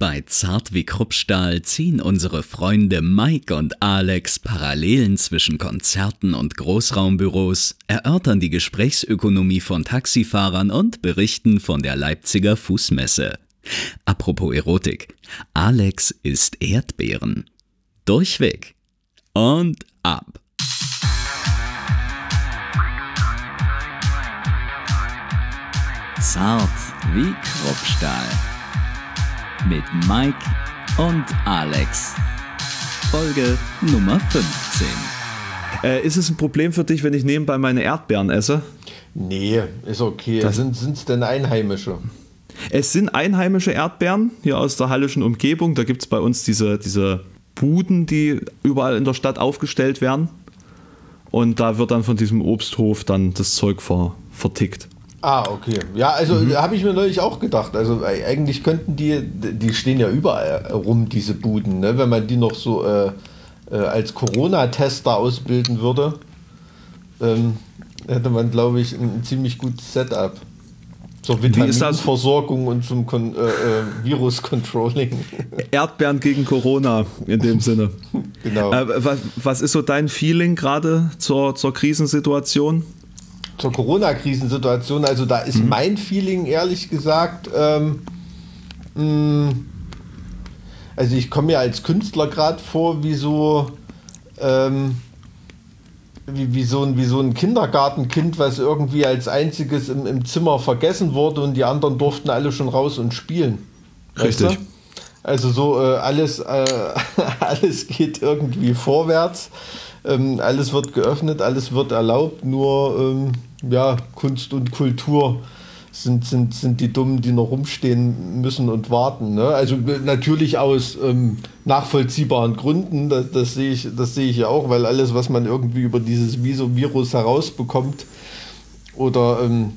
Bei Zart wie Kruppstahl ziehen unsere Freunde Mike und Alex Parallelen zwischen Konzerten und Großraumbüros, erörtern die Gesprächsökonomie von Taxifahrern und berichten von der Leipziger Fußmesse. Apropos Erotik. Alex isst Erdbeeren. Durchweg. Und ab. Zart wie Kruppstahl mit Mike und Alex. Folge Nummer 15. Äh, ist es ein Problem für dich, wenn ich nebenbei meine Erdbeeren esse? Nee, ist okay. Das- sind es denn Einheimische? Es sind einheimische Erdbeeren hier aus der hallischen Umgebung. Da gibt es bei uns diese, diese Buden, die überall in der Stadt aufgestellt werden. Und da wird dann von diesem Obsthof dann das Zeug ver, vertickt. Ah, okay. Ja, also Mhm. habe ich mir neulich auch gedacht. Also äh, eigentlich könnten die, die stehen ja überall rum, diese Buden, ne? wenn man die noch so äh, äh, als Corona-Tester ausbilden würde, ähm, hätte man, glaube ich, ein, ein ziemlich gutes Setup. Zur? Vitaminversorgung und zum Kon äh, äh, Virus-Controlling. Erdbeeren gegen Corona in dem Sinne. genau. Äh, was, was ist so dein Feeling gerade zur, zur Krisensituation? Zur Corona-Krisensituation, also da ist mein Feeling ehrlich gesagt, ähm, mh, also ich komme mir als Künstler gerade vor wie so, ähm, wie, wie, so ein, wie so ein Kindergartenkind, was irgendwie als einziges im, im Zimmer vergessen wurde und die anderen durften alle schon raus und spielen. Weißt Richtig. du? Also so äh, alles, äh, alles geht irgendwie vorwärts. Ähm, alles wird geöffnet, alles wird erlaubt, nur ähm, ja, Kunst und Kultur sind, sind, sind die Dummen, die noch rumstehen müssen und warten. Ne? Also äh, natürlich aus ähm, nachvollziehbaren Gründen, das, das sehe ich, das sehe ich ja auch, weil alles, was man irgendwie über dieses Virus herausbekommt oder ähm,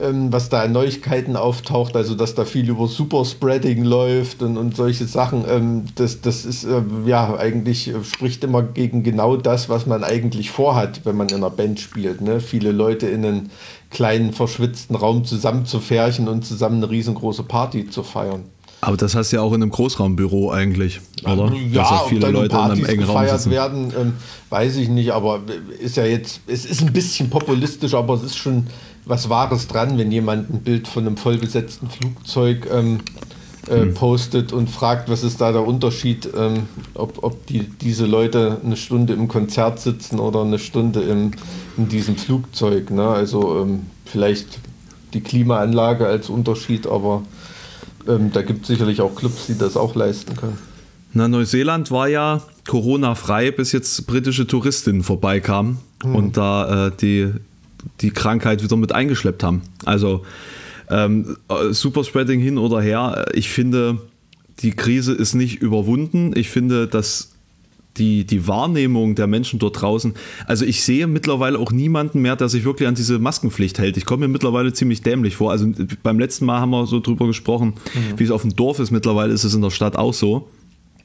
ähm, was da an Neuigkeiten auftaucht, also dass da viel über Superspreading läuft und, und solche Sachen, ähm, das, das ist äh, ja eigentlich äh, spricht immer gegen genau das, was man eigentlich vorhat, wenn man in einer Band spielt. Ne? Viele Leute in einen kleinen, verschwitzten Raum zusammenzufärchen und zusammen eine riesengroße Party zu feiern. Aber das hast du ja auch in einem Großraumbüro eigentlich, oder? Ja, Dass ja viele Leute in einem Partys engen Raum gefeiert sitzen. werden, ähm, weiß ich nicht, aber ist ja jetzt, es ist ein bisschen populistisch, aber es ist schon was Wahres dran, wenn jemand ein Bild von einem vollbesetzten Flugzeug ähm, äh, Hm. postet und fragt, was ist da der Unterschied, ähm, ob, ob die, diese Leute eine Stunde im Konzert sitzen oder eine Stunde im, in diesem Flugzeug. Ne? Also ähm, vielleicht die Klimaanlage als Unterschied, aber ähm, da gibt es sicherlich auch Clubs, die das auch leisten können. Na, Neuseeland war ja Corona-frei, bis jetzt britische Touristinnen vorbeikamen und da äh, die, die Krankheit wieder mit eingeschleppt haben. Also ähm, äh, Superspreading hin oder her, ich finde, die Krise ist nicht überwunden. Ich finde, dass die, die Wahrnehmung der Menschen dort draußen, also ich sehe mittlerweile auch niemanden mehr, der sich wirklich an diese Maskenpflicht hält. Ich komme mir mittlerweile ziemlich dämlich vor. Also beim letzten Mal haben wir so drüber gesprochen, wie es auf dem Dorf ist. Mittlerweile ist es in der Stadt auch so.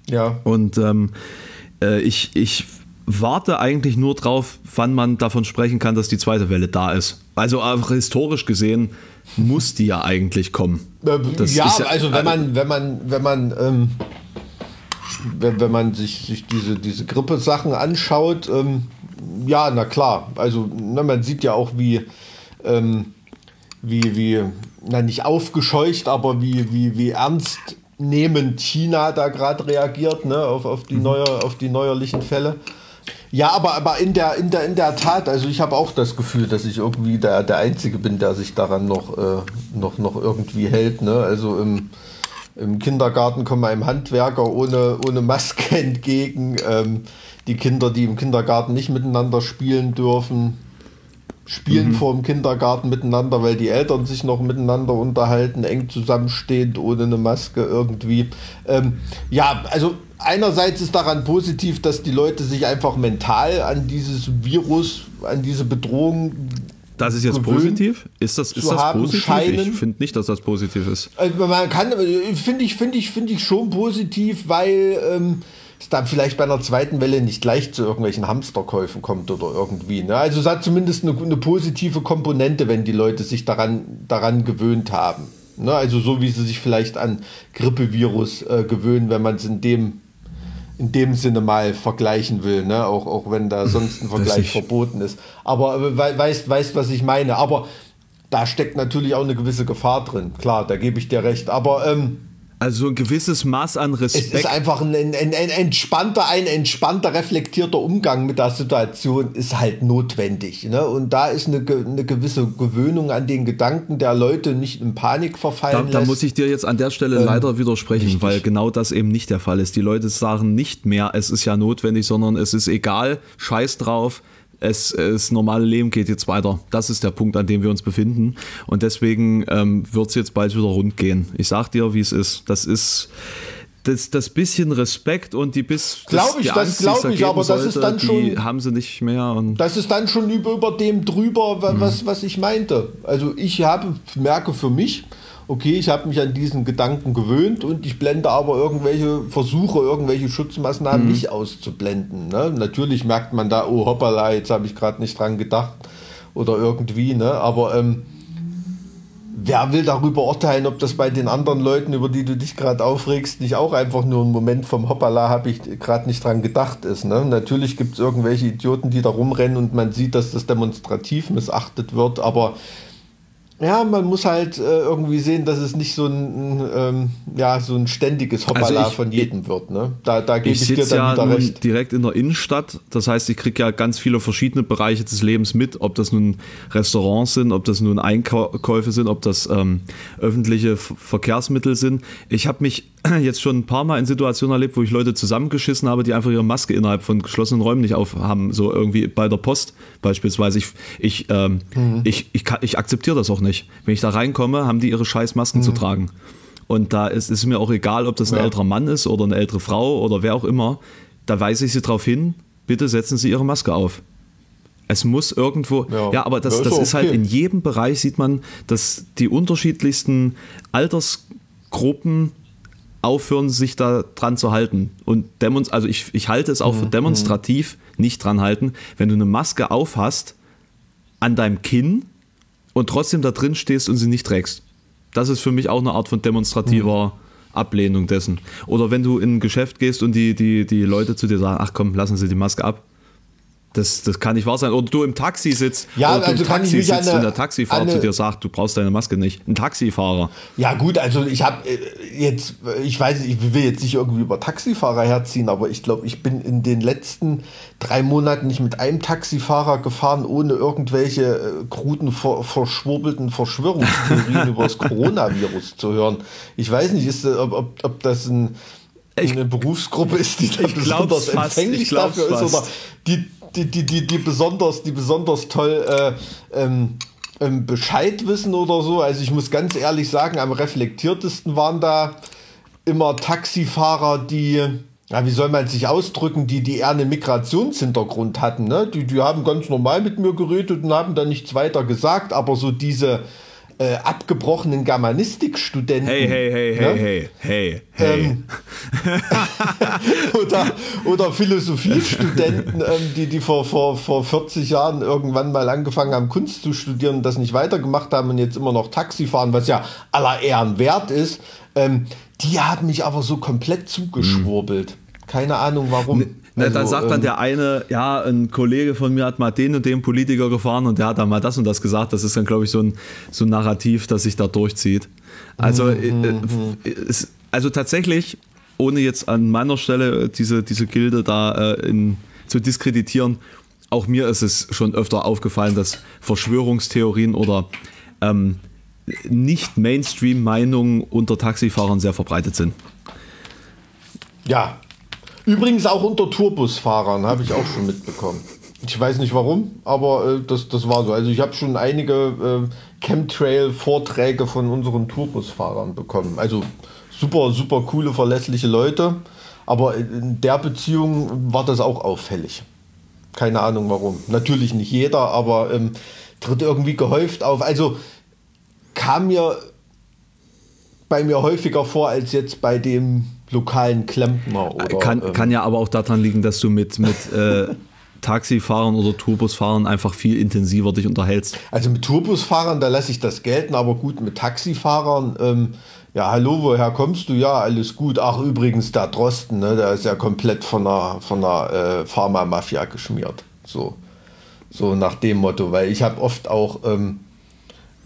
Ja. Und ähm, äh, ich, ich warte eigentlich nur drauf, wann man davon sprechen kann, dass die zweite Welle da ist. Also auch historisch gesehen muss die ja eigentlich kommen. Das ja, ist also wenn man, wenn man, wenn man, ähm, wenn, wenn man sich, sich diese, diese Grippesachen anschaut, ähm, ja, na klar. Also na, man sieht ja auch, wie, ähm, wie, wie, na nicht aufgescheucht, aber wie, wie, wie ernst nehmend China da gerade reagiert, ne, auf, auf, die neue, auf die neuerlichen Fälle. Ja, aber, aber in, der, in, der, in der Tat, also ich habe auch das Gefühl, dass ich irgendwie der, der Einzige bin, der sich daran noch, äh, noch, noch irgendwie hält. Ne? Also im, im Kindergarten kommen einem Handwerker ohne, ohne Maske entgegen. Ähm, die Kinder, die im Kindergarten nicht miteinander spielen dürfen, spielen vor dem Kindergarten miteinander, weil die Eltern sich noch miteinander unterhalten, eng zusammenstehend, ohne eine Maske irgendwie. Ähm, ja, also einerseits ist daran positiv, dass die Leute sich einfach mental an dieses Virus, an diese Bedrohung Das ist jetzt gewöhnt positiv? Ist das, ist das positiv? scheinen. Ich finde nicht, dass das positiv ist. Also man kann, finde ich, finde ich, finde ich schon positiv, weil ähm, es dann vielleicht bei einer zweiten Welle nicht gleich zu irgendwelchen Hamsterkäufen kommt oder irgendwie. Ne? Also es hat zumindest eine, eine positive Komponente, wenn die Leute sich daran, daran gewöhnt haben. Ne? Also so wie sie sich vielleicht an Grippevirus äh, gewöhnen, wenn man es in dem in dem Sinne mal vergleichen will, ne? auch, auch wenn da sonst ein Vergleich verboten ist. Aber äh, weißt, weißt, was ich meine. Aber da steckt natürlich auch eine gewisse Gefahr drin. Klar, da gebe ich dir recht. Aber ähm, also ein gewisses Maß an Respekt. Es ist einfach ein, ein, ein, entspannter, ein entspannter, reflektierter Umgang mit der Situation ist halt notwendig. Ne? Und da ist eine, eine gewisse Gewöhnung an den Gedanken der Leute nicht in Panik verfallen. Da, da muss ich dir jetzt an der Stelle ähm, leider widersprechen, richtig. weil genau das eben nicht der Fall ist. Die Leute sagen nicht mehr, es ist ja notwendig, sondern es ist egal, scheiß drauf, es, das normale Leben geht jetzt weiter. Das ist der Punkt, an dem wir uns befinden. Und deswegen ähm, wird es jetzt bald wieder rund gehen. Ich sag dir, wie es ist. Das ist das, das bisschen Respekt und die bis glaube ich, das glaube ich, aber das ist dann schon haben sie nicht mehr. Und das ist dann schon über, über dem drüber, was, mhm. was ich meinte. Also ich habe merke für mich, okay, ich habe mich an diesen Gedanken gewöhnt und ich blende aber irgendwelche Versuche, irgendwelche Schutzmaßnahmen mhm. nicht auszublenden. Ne? Natürlich merkt man da, oh hoppala, jetzt habe ich gerade nicht dran gedacht oder irgendwie, ne? aber ähm, wer will darüber urteilen, ob das bei den anderen Leuten, über die du dich gerade aufregst, nicht auch einfach nur ein Moment vom Hoppala, habe ich gerade nicht dran gedacht ist. Ne? Natürlich gibt es irgendwelche Idioten, die da rumrennen und man sieht, dass das demonstrativ missachtet wird, aber ja, man muss halt äh, irgendwie sehen, dass es nicht so ein, ähm, ja, so ein ständiges Hoppala also ich, von jedem wird. Ne? Da, da gebe ich, ich dir dann ja recht. direkt in der Innenstadt. Das heißt, ich kriege ja ganz viele verschiedene Bereiche des Lebens mit, ob das nun Restaurants sind, ob das nun Einkäufe sind, ob das ähm, öffentliche Verkehrsmittel sind. Ich habe mich jetzt schon ein paar Mal in Situationen erlebt, wo ich Leute zusammengeschissen habe, die einfach ihre Maske innerhalb von geschlossenen Räumen nicht aufhaben. So irgendwie bei der Post beispielsweise. Ich, ich, ähm, mhm. ich, ich, ich akzeptiere das auch nicht. Wenn ich da reinkomme, haben die ihre scheiß Masken mhm. zu tragen. Und da ist es mir auch egal, ob das ein ja. älterer Mann ist oder eine ältere Frau oder wer auch immer. Da weise ich sie darauf hin, bitte setzen Sie Ihre Maske auf. Es muss irgendwo, ja, ja aber das, das, ist, das ist halt in jedem Bereich sieht man, dass die unterschiedlichsten Altersgruppen aufhören, sich da dran zu halten. Und demonst also ich, ich halte es auch für mhm. demonstrativ nicht dran halten, wenn du eine Maske aufhast an deinem Kinn und trotzdem da drin stehst und sie nicht trägst. Das ist für mich auch eine Art von demonstrativer mhm. Ablehnung dessen. Oder wenn du in ein Geschäft gehst und die, die, die Leute zu dir sagen, ach komm, lassen Sie die Maske ab. Das, das kann nicht wahr sein. Oder du im Taxi sitzt, ja, oder also du im Taxi sitzt eine, und der Taxifahrer eine, zu dir sagt, du brauchst deine Maske nicht. Ein Taxifahrer. Ja gut, also ich habe äh, jetzt, ich weiß, ich will jetzt nicht irgendwie über Taxifahrer herziehen, aber ich glaube, ich bin in den letzten drei Monaten nicht mit einem Taxifahrer gefahren, ohne irgendwelche äh, kruden, ver, verschwurbelten Verschwörungstheorien über das Coronavirus zu hören. Ich weiß nicht, ist, ob, ob, ob das ein eine Berufsgruppe ist, die da besonders empfänglich dafür ist oder die die, die, die, die besonders, die besonders toll äh, ähm, ähm, Bescheid wissen oder so. Also ich muss ganz ehrlich sagen, am reflektiertesten waren da immer Taxifahrer, die, ja, wie soll man sich ausdrücken, die, die eher einen Migrationshintergrund hatten. Ne? Die, die haben ganz normal mit mir geredet und haben dann nichts weiter gesagt, aber so diese äh, abgebrochenen Germanistikstudenten. Hey, hey, hey, ne? hey, hey, hey, ähm, oder, oder Philosophiestudenten, ähm, die, die vor, vor, vor 40 Jahren irgendwann mal angefangen haben, Kunst zu studieren und das nicht weitergemacht haben und jetzt immer noch Taxi fahren, was ja aller Ehren wert ist. Ähm, die haben mich aber so komplett zugeschwurbelt. Keine Ahnung warum. Also, dann sagt dann ähm, der eine, ja, ein Kollege von mir hat mal den und den Politiker gefahren und der hat dann mal das und das gesagt. Das ist dann, glaube ich, so ein, so ein Narrativ, das sich da durchzieht. Also, mhm. äh, mhm. es, also tatsächlich, ohne jetzt an meiner Stelle diese, diese Gilde da äh, in, zu diskreditieren, auch mir ist es schon öfter aufgefallen, dass Verschwörungstheorien oder ähm, nicht Mainstream-Meinungen unter Taxifahrern sehr verbreitet sind. Ja, Übrigens auch unter Tourbusfahrern, habe ich auch schon mitbekommen. Ich weiß nicht warum, aber äh, das, das war so. Also ich habe schon einige äh, Chemtrail-Vorträge von unseren Tourbusfahrern bekommen. Also super, super coole, verlässliche Leute. Aber in der Beziehung war das auch auffällig. Keine Ahnung warum. Natürlich nicht jeder, aber ähm, tritt irgendwie gehäuft auf. Also kam mir bei mir häufiger vor als jetzt bei dem lokalen Klempner. Oder, kann, ähm, kann ja aber auch daran liegen, dass du mit, mit äh, Taxifahrern oder Tourbusfahrern einfach viel intensiver dich unterhältst. Also mit Tourbusfahrern, da lasse ich das gelten, aber gut, mit Taxifahrern, ähm, ja, hallo, woher kommst du? Ja, alles gut. Ach, übrigens, der Drosten, ne, der ist ja komplett von der, von der äh, Pharma-Mafia geschmiert. So. so nach dem Motto, weil ich habe oft auch ähm,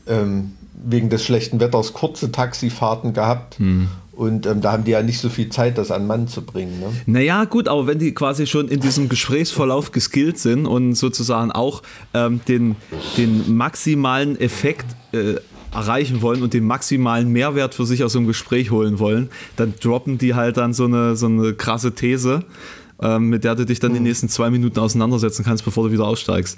ähm, wegen des schlechten Wetters kurze Taxifahrten gehabt. Hm. Und ähm, da haben die ja nicht so viel Zeit, das an Mann zu bringen. Ne? Naja, gut, aber wenn die quasi schon in diesem Gesprächsverlauf geskillt sind und sozusagen auch ähm, den, den maximalen Effekt äh, erreichen wollen und den maximalen Mehrwert für sich aus so einem Gespräch holen wollen, dann droppen die halt dann so eine, so eine krasse These, ähm, mit der du dich dann mhm. die nächsten zwei Minuten auseinandersetzen kannst, bevor du wieder aussteigst.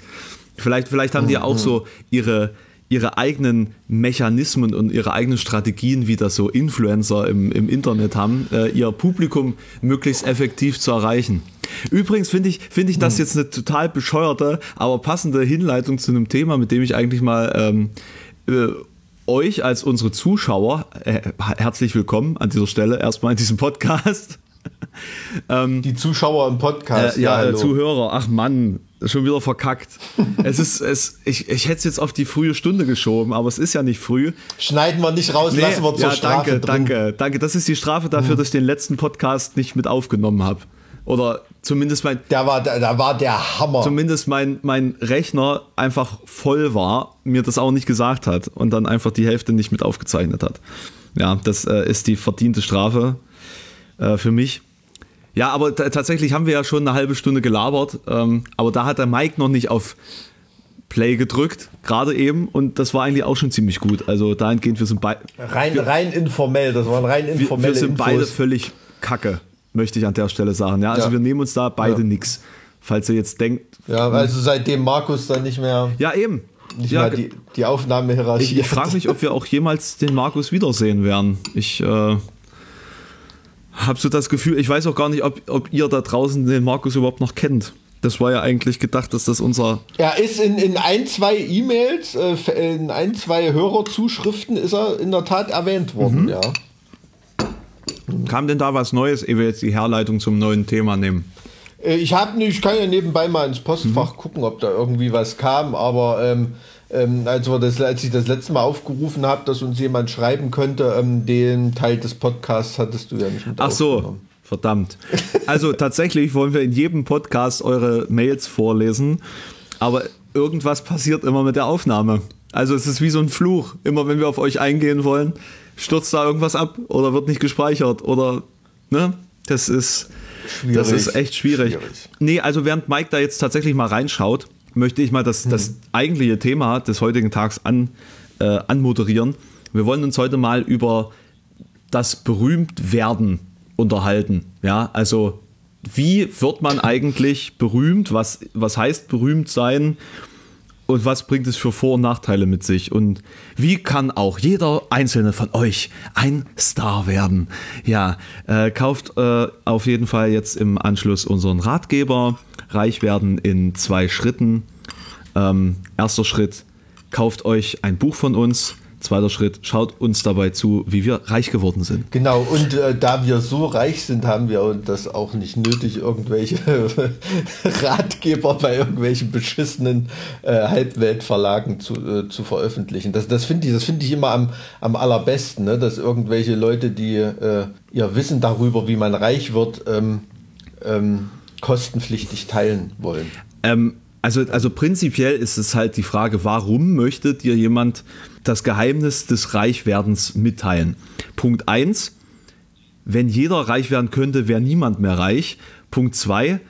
Vielleicht, vielleicht haben die ja auch mhm. so ihre ihre eigenen Mechanismen und ihre eigenen Strategien, wie das so Influencer im, im Internet haben, äh, ihr Publikum möglichst effektiv zu erreichen. Übrigens finde ich, finde ich das hm. jetzt eine total bescheuerte, aber passende Hinleitung zu einem Thema, mit dem ich eigentlich mal ähm, äh, euch als unsere Zuschauer, äh, herzlich willkommen an dieser Stelle erstmal in diesem Podcast. ähm, Die Zuschauer im Podcast. Äh, ja, ja Zuhörer. Ach Mann, schon wieder verkackt. es ist, es, ich, ich hätte es jetzt auf die frühe Stunde geschoben, aber es ist ja nicht früh. Schneiden wir nicht raus, nee, lassen wir zur ja, Strafe danke, drin. Danke, danke. Das ist die Strafe dafür, hm. dass ich den letzten Podcast nicht mit aufgenommen habe. Oder zumindest mein. Der war, da war der Hammer. Zumindest mein, mein Rechner einfach voll war, mir das auch nicht gesagt hat und dann einfach die Hälfte nicht mit aufgezeichnet hat. Ja, das äh, ist die verdiente Strafe äh, für mich. Ja, aber tatsächlich haben wir ja schon eine halbe Stunde gelabert, ähm, aber da hat der Mike noch nicht auf Play gedrückt, gerade eben, und das war eigentlich auch schon ziemlich gut. Also dahingehend, wir sind beide. Rein, rein informell, das waren rein informelle Wir, wir sind Infos. beide völlig kacke, möchte ich an der Stelle sagen. Ja, also ja. wir nehmen uns da beide ja. nichts. Falls ihr jetzt denkt. Ja, also seitdem Markus dann nicht mehr. Ja, eben. Nicht ja, mehr die, die Aufnahmehierarchie. Ich, ich frage mich, ob wir auch jemals den Markus wiedersehen werden. Ich. Äh, habe so das Gefühl, ich weiß auch gar nicht, ob, ob ihr da draußen den Markus überhaupt noch kennt. Das war ja eigentlich gedacht, dass das unser. Er ist in, in ein, zwei E-Mails, äh, in ein, zwei Hörerzuschriften ist er in der Tat erwähnt worden, mhm. ja. Kam denn da was Neues, ehe wir jetzt die Herleitung zum neuen Thema nehmen? Äh, ich habe ich kann ja nebenbei mal ins Postfach mhm. gucken, ob da irgendwie was kam, aber ähm, ähm, als, wir das, als ich das letzte Mal aufgerufen habe, dass uns jemand schreiben könnte, ähm, den Teil des Podcasts hattest du ja nicht mit Ach so, verdammt. Also tatsächlich wollen wir in jedem Podcast eure Mails vorlesen, aber irgendwas passiert immer mit der Aufnahme. Also es ist wie so ein Fluch. Immer wenn wir auf euch eingehen wollen, stürzt da irgendwas ab oder wird nicht gespeichert oder ne? Das ist schwierig. Das ist echt schwierig. schwierig. Nee, also während Mike da jetzt tatsächlich mal reinschaut, möchte ich mal das, mhm. das eigentliche Thema des heutigen Tags an, äh, anmoderieren. Wir wollen uns heute mal über das Berühmtwerden unterhalten. Ja, also wie wird man eigentlich berühmt? Was, was heißt berühmt sein? Und was bringt es für Vor- und Nachteile mit sich? Und wie kann auch jeder einzelne von euch ein Star werden? Ja, äh, kauft äh, auf jeden Fall jetzt im Anschluss unseren Ratgeber reich werden in zwei Schritten. Ähm, erster Schritt, kauft euch ein Buch von uns. Zweiter Schritt, schaut uns dabei zu, wie wir reich geworden sind. Genau, und äh, da wir so reich sind, haben wir das auch nicht nötig, irgendwelche Ratgeber bei irgendwelchen beschissenen äh, Halbweltverlagen zu, äh, zu veröffentlichen. Das, das finde ich, find ich immer am, am allerbesten, ne? dass irgendwelche Leute, die äh, ihr Wissen darüber, wie man reich wird, ähm, ähm, kostenpflichtig teilen wollen. Ähm, also, also prinzipiell ist es halt die Frage, warum möchte dir jemand das Geheimnis des Reichwerdens mitteilen? Punkt 1, wenn jeder reich werden könnte, wäre niemand mehr reich. Punkt 2,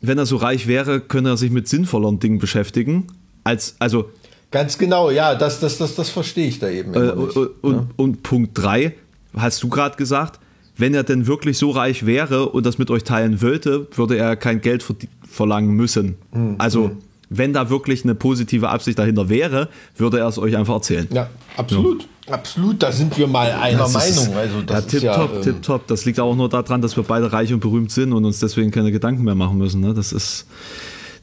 wenn er so reich wäre, könnte er sich mit sinnvolleren Dingen beschäftigen. Als, also, Ganz genau, ja, das, das, das, das verstehe ich da eben. Äh, und, ja. und Punkt 3, hast du gerade gesagt, wenn er denn wirklich so reich wäre und das mit euch teilen wollte, würde er kein Geld verlangen müssen. Mhm. Also hm. wenn da wirklich eine positive Absicht dahinter wäre, würde er es euch einfach erzählen. Ja, absolut. Ja. Absolut, da sind wir mal einer das Meinung. Ist, also das ja, tip ja, top, ähm, tip top. Das liegt auch nur daran, dass wir beide reich und berühmt sind und uns deswegen keine Gedanken mehr machen müssen. Ne? Das ist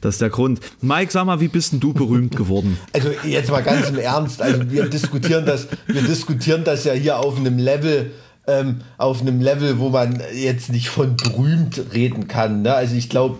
das ist der Grund. Mike, sag mal, wie bist denn du berühmt geworden? Also jetzt mal ganz im Ernst. Also wir diskutieren das, wir diskutieren das ja hier auf einem Level, ähm, auf einem Level, wo man jetzt nicht von berühmt reden kann. Ne? Also ich glaube,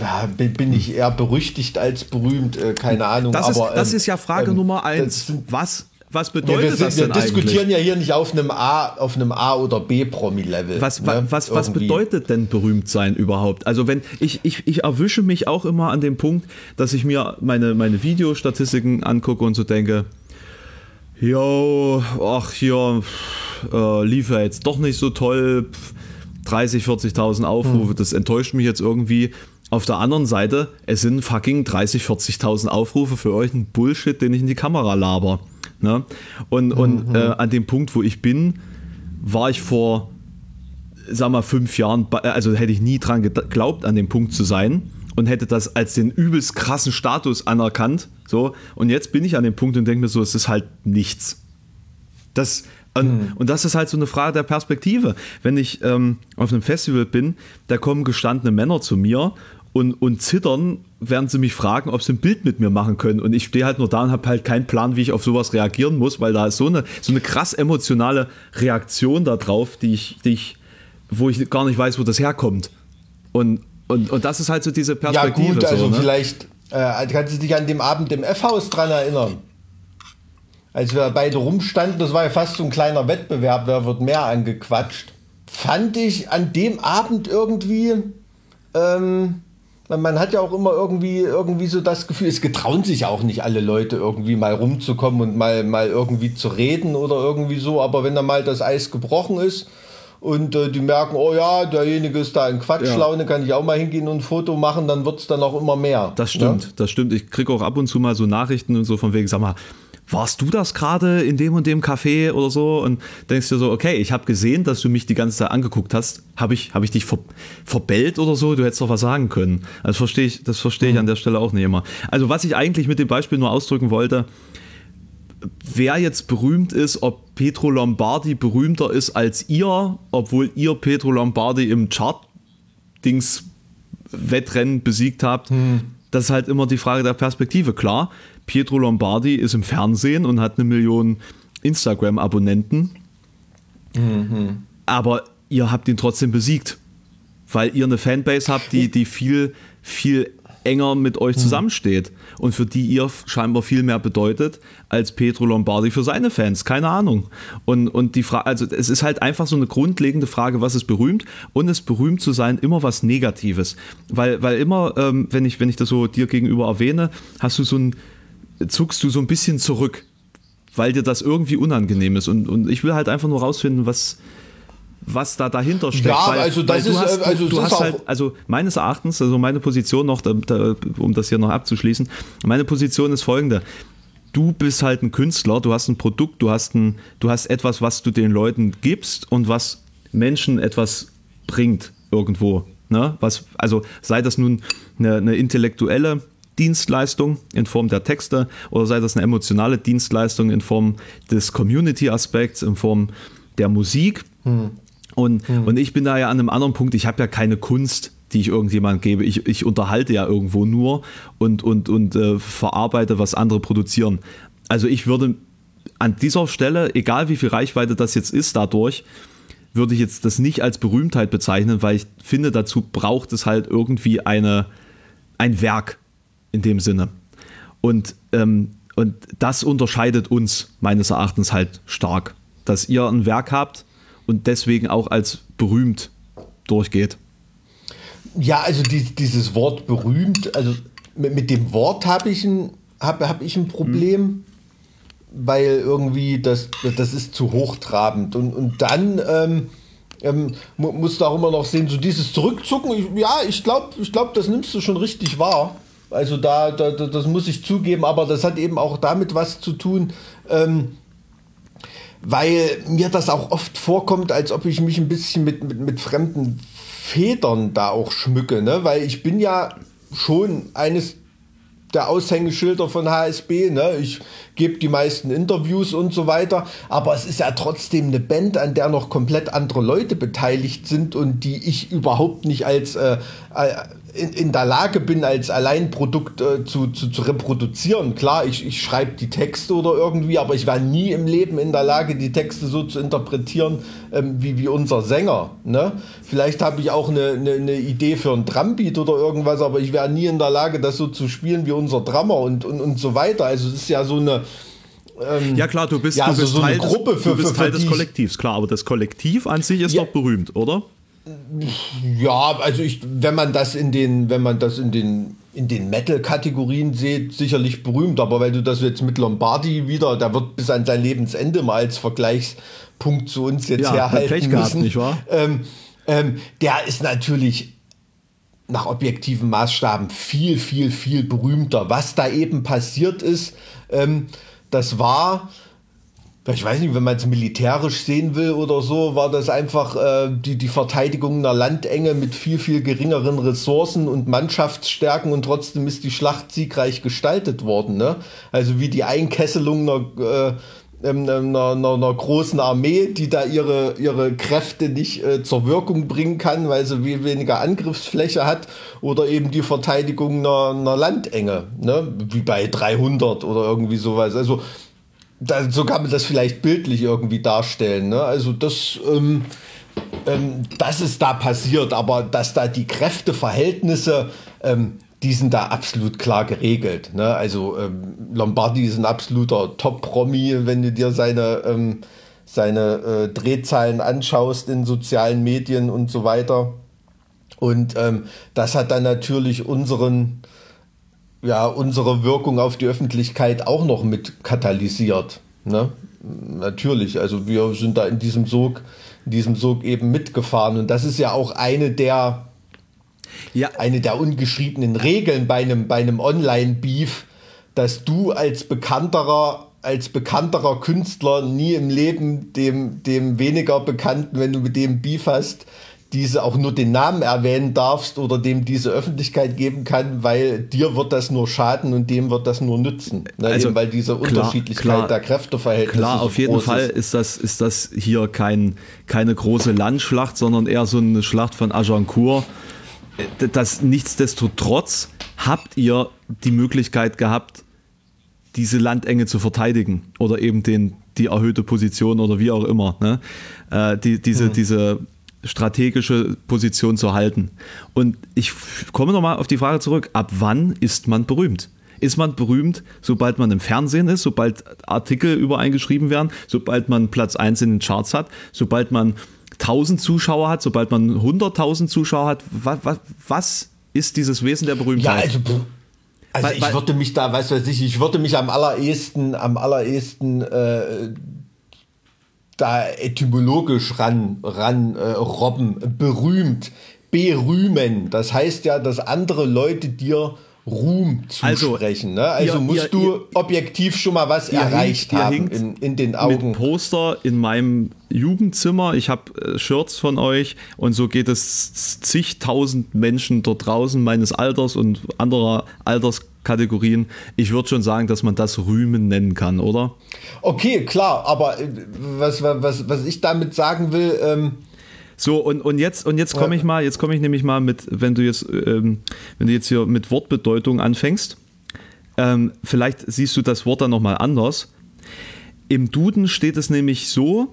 ja, bin ich eher berüchtigt als berühmt, äh, keine Ahnung. Das, aber, ist, das ähm, ist ja Frage ähm, Nummer eins. sind- Was, was wir, bedeutet wir, sind, das wir denn diskutieren eigentlich? ja hier nicht auf einem A, auf einem A oder B Promi-Level. Was, ne? wa- was, was Irgendwie. bedeutet denn berühmt sein überhaupt? Also wenn ich, ich, ich erwische mich auch immer an dem Punkt, dass ich mir meine, meine Videostatistiken angucke und so denke, jo, ach hier, äh, lief ja jetzt doch nicht so toll, pf, 30, 40.000 Aufrufe, das enttäuscht mich jetzt irgendwie. Auf der anderen Seite, es sind fucking 30, 40.000 Aufrufe für euch ein Bullshit, den ich in die Kamera laber. Ne? Und, und äh, an dem Punkt, wo ich bin, war ich vor, sag mal, fünf Jahren, bei- also hätte ich nie dran geglaubt, an dem Punkt zu sein und hätte das als den übelst krassen Status anerkannt. So, und jetzt bin ich an dem Punkt und denke mir so, es ist halt nichts. Das, und, und das ist halt so eine Frage der Perspektive. Wenn ich ähm, auf einem Festival bin, da kommen gestandene Männer zu mir und, und zittern, während sie mich fragen, ob sie ein Bild mit mir machen können. Und ich stehe halt nur da und habe halt keinen Plan, wie ich auf sowas reagieren muss, weil da ist so eine, so eine krass emotionale Reaktion da drauf, die ich, die ich, wo ich gar nicht weiß, wo das herkommt. Und, und, und das ist halt so diese Ja Perspektive. gut, also so, ne? vielleicht äh, kannst du dich an dem Abend im F-Haus dran erinnern. Als wir beide rumstanden, das war ja fast so ein kleiner Wettbewerb, wer wird mehr angequatscht. Fand ich an dem Abend irgendwie, ähm, man- hat ja auch immer irgendwie, irgendwie so das Gefühl, es getrauen sich auch nicht alle Leute irgendwie mal rumzukommen und mal, mal irgendwie zu reden oder irgendwie so, aber wenn da mal das Eis gebrochen ist und äh, die merken, oh ja, derjenige ist da in Quatschlaune, kann ich auch mal hingehen und ein Foto machen, dann wird es dann auch immer mehr. Das stimmt, Ne? das stimmt. Ich kriege auch ab und zu mal so Nachrichten und so von wegen, sag mal, warst du das gerade in dem und dem Café oder so? Und denkst dir so, okay, ich habe gesehen, dass du mich die ganze Zeit angeguckt hast. Habe ich, hab ich dich ver verbellt oder so? Du hättest doch was sagen können. Das verstehe ich, das verstehe ich an der Stelle auch nicht immer. Also was ich eigentlich mit dem Beispiel nur ausdrücken wollte, wer jetzt berühmt ist, ob Petro Lombardi berühmter ist als ihr, obwohl ihr Petro Lombardi im Chart-Dings Wettrennen besiegt habt, das ist halt immer die Frage der Perspektive. Klar, Pietro Lombardi ist im Fernsehen und hat eine Million Instagram-Abonnenten, aber ihr habt ihn trotzdem besiegt, weil ihr eine Fanbase habt, die, die viel, viel enger mit euch zusammensteht und für die ihr scheinbar viel mehr bedeutet als Petro Lombardi für seine Fans. Keine Ahnung. Und, und die Frage, also es ist halt einfach so eine grundlegende Frage, was ist berühmt und ist berühmt zu sein immer was Negatives. Weil, weil immer, ähm, wenn, ich, wenn ich das so dir gegenüber erwähne, hast du so ein, zuckst du so ein bisschen zurück, weil dir das irgendwie unangenehm ist. Und, und ich will halt einfach nur rausfinden, was, was da dahinter steckt. Ja, also das du ist, hast, äh, also du hast halt, also meines Erachtens, also meine Position noch, da, da, um das hier noch abzuschließen, meine Position ist folgende. Du bist halt ein Künstler, du hast ein Produkt, du hast, ein, du hast etwas, was du den Leuten gibst und was Menschen etwas bringt irgendwo. Ne? Was, also sei das nun eine, eine intellektuelle Dienstleistung in Form der Texte oder sei das eine emotionale Dienstleistung in Form des Community-Aspekts, in Form der Musik. Und, und ich bin da ja an einem anderen Punkt, ich habe ja keine Kunst, die ich irgendjemand gebe. Ich, ich unterhalte ja irgendwo nur und, und, und äh, verarbeite, was andere produzieren. Also ich würde an dieser Stelle, egal wie viel Reichweite das jetzt ist dadurch, würde ich jetzt das nicht als Berühmtheit bezeichnen, weil ich finde, dazu braucht es halt irgendwie eine, ein Werk in dem Sinne. Und, ähm, und das unterscheidet uns meines Erachtens halt stark, dass ihr ein Werk habt und deswegen auch als berühmt durchgeht. Ja, also die, dieses Wort berühmt, also mit, mit dem Wort habe ich, ein, hab, hab ich ein Problem, weil irgendwie das, das ist zu hochtrabend. Und, und dann ähm, ähm, mu- musst du auch immer noch sehen, so dieses Zurückzucken, ich, ja, ich glaube, ich glaub, das nimmst du schon richtig wahr. Also da, da, da, das muss ich zugeben, aber das hat eben auch damit was zu tun, ähm, weil mir das auch oft vorkommt, als ob ich mich ein bisschen mit, mit, mit fremden Federn da auch schmücke, ne? weil ich bin ja schon eines der Aushängeschilder von HSB. Ne? Ich gebe die meisten Interviews und so weiter, aber es ist ja trotzdem eine Band, an der noch komplett andere Leute beteiligt sind und die ich überhaupt nicht als, äh, äh, in, in der Lage bin, als Alleinprodukt äh, zu, zu, zu reproduzieren. Klar, ich, ich schreibe die Texte oder irgendwie, aber ich war nie im Leben in der Lage, die Texte so zu interpretieren, ähm, wie, wie unser Sänger. Ne? Vielleicht habe ich auch eine, eine, eine Idee für ein Drumbeat oder irgendwas, aber ich wäre nie in der Lage, das so zu spielen wie unser Drummer und, und, und so weiter. Also es ist ja so eine ähm, ja klar, du bist, ja, du also bist so Teil, Gruppe des, für, du bist für, Teil für des Kollektivs, klar, aber das Kollektiv an sich ist ja. doch berühmt, oder? Ja, also ich, wenn man das in den, wenn man das in den in den Metal-Kategorien sieht, sicherlich berühmt, aber weil du das jetzt mit Lombardi wieder, der wird bis an sein Lebensende mal als Vergleichspunkt zu uns jetzt ja, herhalten Pech müssen. Gehabt, nicht wahr? Ähm, ähm, der ist natürlich nach objektiven Maßstaben viel, viel, viel berühmter. Was da eben passiert ist, ähm, das war, ich weiß nicht, wenn man es militärisch sehen will oder so, war das einfach äh, die, die Verteidigung einer Landenge mit viel, viel geringeren Ressourcen und Mannschaftsstärken und trotzdem ist die Schlacht siegreich gestaltet worden. Ne? Also wie die Einkesselung einer, äh, einer, einer, einer, großen Armee, die da ihre, ihre Kräfte nicht äh, zur Wirkung bringen kann, weil sie viel weniger Angriffsfläche hat, oder eben die Verteidigung einer, einer Landenge, ne? wie bei 300 oder irgendwie sowas. Also da, so kann man das vielleicht bildlich irgendwie darstellen. Ne? Also das, ähm, ähm, das ist da passiert, aber dass da die Kräfteverhältnisse ähm, die sind da absolut klar geregelt. Ne? Also ähm, Lombardi ist ein absoluter Top-Promi, wenn du dir seine, ähm, seine äh, Drehzahlen anschaust in sozialen Medien und so weiter. Und ähm, das hat dann natürlich unseren, ja, unsere Wirkung auf die Öffentlichkeit auch noch mit katalysiert. Ne? Natürlich, also wir sind da in diesem Sog, in diesem Sog eben mitgefahren. Und das ist ja auch eine der ja. eine der ungeschriebenen Regeln bei einem, bei einem Online-Beef, dass du als bekannterer als bekannterer Künstler nie im Leben dem, dem weniger Bekannten, wenn du mit dem Beef hast, diese auch nur den Namen erwähnen darfst oder dem diese Öffentlichkeit geben kann, weil dir wird das nur schaden und dem wird das nur nützen. Ne? Also, Eben weil diese klar, Unterschiedlichkeit klar, der Kräfteverhältnisse. Klar, auf so jeden Fall ist. ist. das, ist das hier kein, keine große Landschlacht, sondern eher so eine Schlacht von Agincourt das nichtsdestotrotz habt ihr die Möglichkeit gehabt, diese Landenge zu verteidigen oder eben den, die erhöhte Position oder wie auch immer, ne? äh, die, diese, mhm. diese strategische Position zu halten. Und ich komme nochmal auf die Frage zurück, ab wann ist man berühmt? Ist man berühmt, sobald man im Fernsehen ist, sobald Artikel über einen geschrieben werden, sobald man Platz 1 in den Charts hat, sobald man 1000 Zuschauer hat, sobald man 100.000 Zuschauer hat, was, was, was, ist dieses Wesen der Berühmtheit? Ja, also, also ich würde mich da, weißt du, ich, ich würde mich am allerersten, am allerersten äh, da etymologisch ran, ran äh, robben, berühmt, berühmen. Das heißt ja, dass andere Leute dir Ruhm also, zusprechen. Also, ne? also ihr, musst ihr, du ihr, objektiv schon mal was erreicht hinkt, haben in, in, den Augen. Mit Poster in meinem Jugendzimmer. Ich habe äh, Shirts von euch und so geht es zigtausend Menschen dort draußen meines Alters und anderer Alterskategorien. Ich würde schon sagen, dass man das Rühmen nennen kann, oder? Okay, klar, aber äh, was, was, was ich damit sagen will, ähm, so, und, und jetzt, und jetzt komme ich mal, jetzt komme ich nämlich mal mit, wenn du jetzt, ähm, wenn du jetzt hier mit Wortbedeutung anfängst, ähm, vielleicht siehst du das Wort dann nochmal anders. Im Duden steht es nämlich so,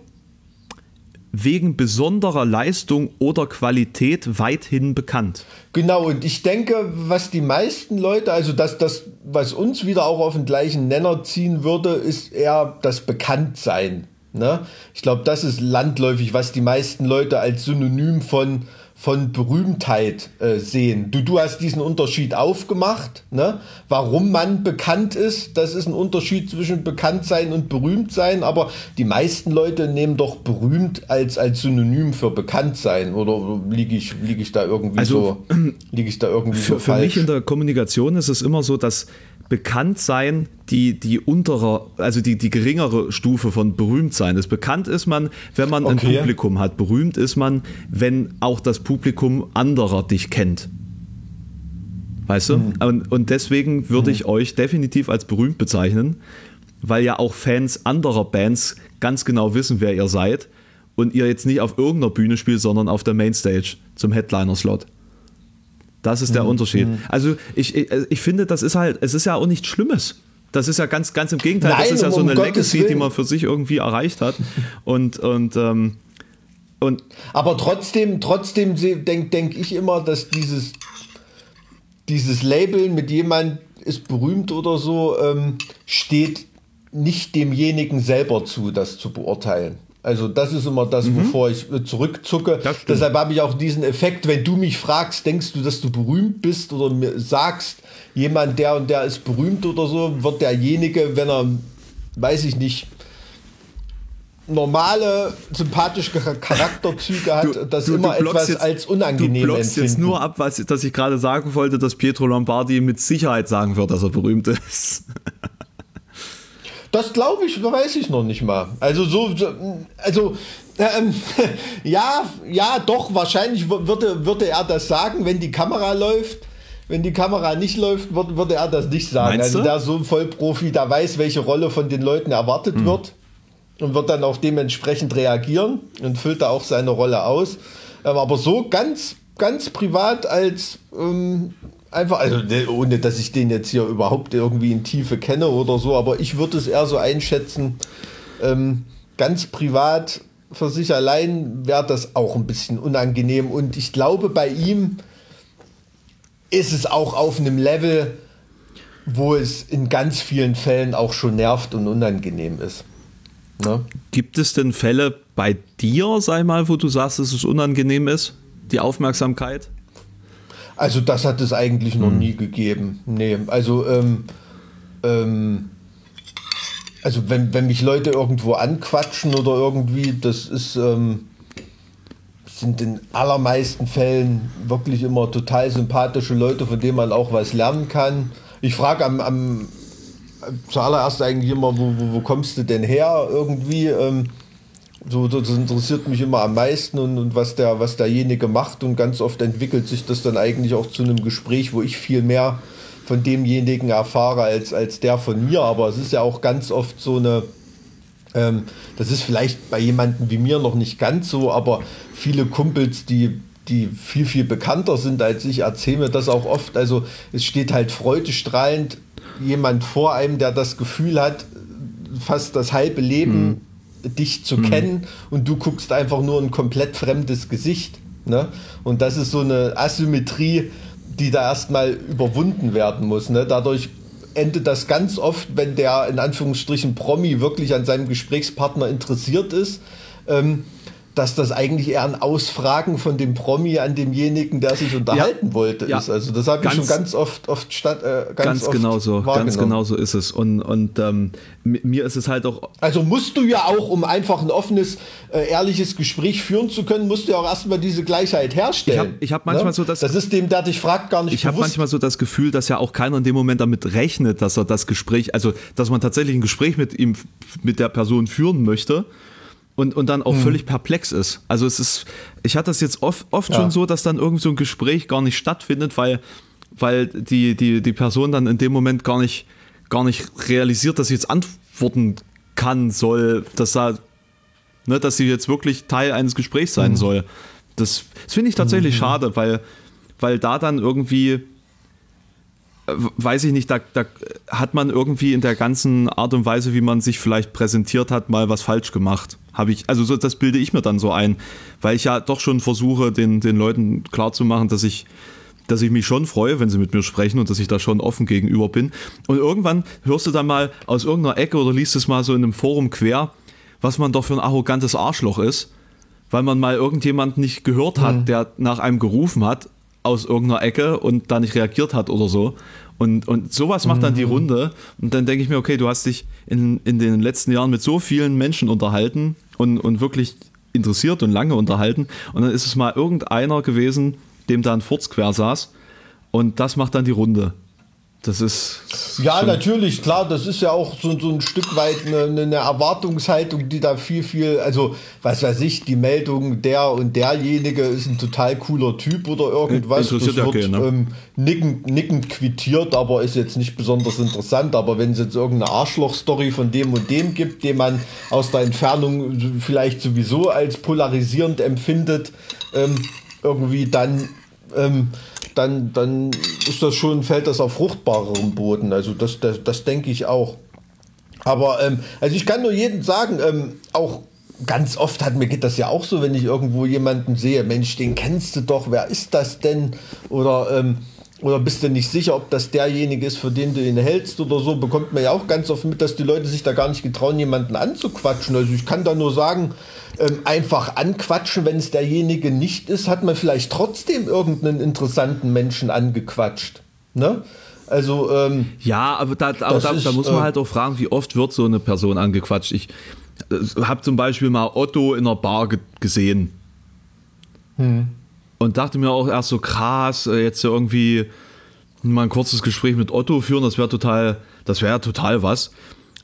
wegen besonderer Leistung oder Qualität weithin bekannt. Genau, und ich denke, was die meisten Leute, also das, das, was uns wieder auch auf den gleichen Nenner ziehen würde, ist eher das Bekanntsein. Ne? Ich glaube, das ist landläufig, was die meisten Leute als Synonym von, von Berühmtheit äh, sehen. Du, du hast diesen Unterschied aufgemacht. Ne? Warum man bekannt ist, das ist ein Unterschied zwischen Bekanntsein und Berühmtsein, aber die meisten Leute nehmen doch berühmt als, als Synonym für Bekanntsein. Oder liege ich, lieg ich da irgendwie also, so, liege ich da irgendwie für, so falsch? Für mich in der Kommunikation ist es immer so, dass bekannt sein die, die untere, also die, die geringere Stufe von berühmt sein ist. Bekannt ist man, wenn man okay. ein Publikum hat. Berühmt ist man, wenn auch das Publikum anderer dich kennt. Weißt du? Mhm. Und, und deswegen würde mhm. ich euch definitiv als berühmt bezeichnen, weil ja auch Fans anderer Bands ganz genau wissen, wer ihr seid und ihr jetzt nicht auf irgendeiner Bühne spielt, sondern auf der Mainstage zum Headliner-Slot. Das ist der mhm. Unterschied. Mhm. Also ich, ich, ich finde, das ist halt, es ist ja auch nichts Schlimmes. Das ist ja ganz, ganz im Gegenteil. Nein, das ist ja so eine Gottes Legacy, Willen. die man für sich irgendwie erreicht hat. Und, und, ähm, und Aber trotzdem, trotzdem denke denk ich immer, dass dieses, dieses Label mit jemand ist berühmt oder so, ähm, steht nicht demjenigen selber zu, das zu beurteilen. Also das ist immer das, mhm. wovor ich äh, zurückzucke. Deshalb habe ich auch diesen Effekt, wenn du mich fragst, denkst du, dass du berühmt bist oder mir sagst, jemand, der und der ist berühmt oder so, wird derjenige, wenn er, weiß ich nicht, normale, sympathische Charakterzüge hat, du, das du, immer du etwas jetzt, als unangenehm Du blockst jetzt nur ab, was dass ich gerade sagen wollte, dass Pietro Lombardi mit Sicherheit sagen wird, dass er berühmt ist. Das glaube ich, weiß ich noch nicht mal. Also so, also ähm, ja, ja, doch, wahrscheinlich würde, würde er das sagen, wenn die Kamera läuft. Wenn die Kamera nicht läuft, würde, würde er das nicht sagen. Meinst also der so ein Vollprofi, der weiß, welche Rolle von den Leuten erwartet hm. wird und wird dann auch dementsprechend reagieren und füllt da auch seine Rolle aus. Ähm, aber so ganz, ganz privat als ähm, einfach, also ne, ohne dass ich den jetzt hier überhaupt irgendwie in Tiefe kenne oder so, aber ich würde es eher so einschätzen, ähm, ganz privat für sich allein wäre das auch ein bisschen unangenehm und ich glaube bei ihm ist es auch auf einem Level, wo es in ganz vielen Fällen auch schon nervt und unangenehm ist. Ne? Gibt es denn Fälle bei dir, sei mal, wo du sagst, dass es unangenehm ist, die Aufmerksamkeit? Also das hat es eigentlich noch hm. nie gegeben. Nee, also ähm, ähm, also wenn, wenn mich Leute irgendwo anquatschen oder irgendwie, das ist ähm, sind in allermeisten Fällen wirklich immer total sympathische Leute, von denen man auch was lernen kann. Ich frage am, am zuallererst eigentlich immer, wo, wo, wo kommst du denn her irgendwie? Ähm, so, das interessiert mich immer am meisten und, und, was, der, was derjenige macht. Und ganz oft entwickelt sich das dann eigentlich auch zu einem Gespräch, wo ich viel mehr von demjenigen erfahre als, als der von mir. Aber es ist ja auch ganz oft so eine, ähm, das ist vielleicht bei jemandem wie mir noch nicht ganz so, aber viele Kumpels, die die viel, viel bekannter sind als ich, erzählen mir das auch oft. Also es steht halt freudestrahlend jemand vor einem, der das Gefühl hat, fast das halbe Leben mhm dich zu mhm. kennen und du guckst einfach nur ein komplett fremdes Gesicht. Ne? Und das ist so eine Asymmetrie, die da erstmal überwunden werden muss. Ne? Dadurch endet das ganz oft, wenn der in Anführungsstrichen Promi wirklich an seinem Gesprächspartner interessiert ist. Ähm, dass das eigentlich eher ein Ausfragen von dem Promi an demjenigen, der sich unterhalten ja, wollte, ja. ist. Also das habe ich schon ganz oft, oft statt, äh, ganz, ganz oft genau so, ganz genau so ist es. Und, und ähm, mir ist es halt auch. Also musst du ja auch, um einfach ein offenes, äh, ehrliches Gespräch führen zu können, musst du ja auch erstmal diese Gleichheit herstellen. Ich habe hab manchmal ne? so das. Das ist dem, der dich fragt, gar nicht Ich habe manchmal so das Gefühl, dass ja auch keiner in dem Moment damit rechnet, dass er das Gespräch, also dass man tatsächlich ein Gespräch mit ihm, mit der Person führen möchte und, und dann auch hm. völlig perplex ist. Also es ist, ich hatte das jetzt oft, oft ja. schon so, dass dann irgend so ein Gespräch gar nicht stattfindet, weil, weil die, die, die Person dann in dem Moment gar nicht, gar nicht realisiert, dass sie jetzt antworten kann, soll, dass da, ne, dass sie jetzt wirklich Teil eines Gesprächs sein hm. soll. Das, das finde ich tatsächlich hm. schade, weil, weil da dann irgendwie weiß ich nicht, da, da, hat man irgendwie in der ganzen Art und Weise, wie man sich vielleicht präsentiert hat, mal was falsch gemacht. Habe ich, also so, das bilde ich mir dann so ein, weil ich ja doch schon versuche, den, den Leuten klarzumachen, dass ich, dass ich mich schon freue, wenn sie mit mir sprechen und dass ich da schon offen gegenüber bin. Und irgendwann hörst du dann mal aus irgendeiner Ecke oder liest es mal so in einem Forum quer, was man doch für ein arrogantes Arschloch ist, weil man mal irgendjemand nicht gehört hat, mhm. der nach einem gerufen hat aus irgendeiner Ecke und da nicht reagiert hat oder so. Und, und sowas macht dann die mhm. Runde. Und dann denke ich mir, okay, du hast dich in, in den letzten Jahren mit so vielen Menschen unterhalten und, und wirklich interessiert und lange unterhalten. Und dann ist es mal irgendeiner gewesen, dem da ein Furz quer saß. Und das macht dann die Runde. Das ist. Ja, natürlich, klar, das ist ja auch so, so ein Stück weit eine, eine, Erwartungshaltung, die da viel, viel, also was weiß ich, die Meldung, der und derjenige ist ein total cooler Typ oder irgendwas. Das wird okay, ne? ähm, nickend, nickend quittiert, aber ist jetzt nicht besonders interessant. Aber wenn es jetzt irgendeine Arschloch-Story von dem und dem gibt, den man aus der Entfernung vielleicht sowieso als polarisierend empfindet, ähm, irgendwie dann. Ähm, dann, dann ist das schon, fällt das auf fruchtbareren Boden. Also das, das, das denke ich auch. Aber ähm, also ich kann nur jedem sagen, ähm, auch ganz oft hat mir geht das ja auch so, wenn ich irgendwo jemanden sehe, Mensch, den kennst du doch, wer ist das denn? Oder ähm, oder bist du nicht sicher, ob das derjenige ist, für den du ihn hältst oder so, bekommt man ja auch ganz oft mit, dass die Leute sich da gar nicht getrauen, jemanden anzuquatschen. Also ich kann da nur sagen, ähm, einfach anquatschen, wenn es derjenige nicht ist, hat man vielleicht trotzdem irgendeinen interessanten Menschen angequatscht. Ne? Also ähm, ja, aber, da, aber da, ist, da, muss man äh, halt auch fragen, wie oft wird so eine Person angequatscht. Ich äh, habe zum Beispiel mal Otto in einer Bar gesehen. Hm und dachte mir auch erst so krass, äh, jetzt irgendwie mal ein kurzes Gespräch mit Otto führen, das wäre total, das wäre total was.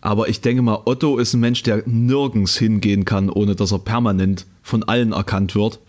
Aber ich denke mal, Otto ist ein Mensch, der nirgends hingehen kann, ohne dass er permanent von allen erkannt wird.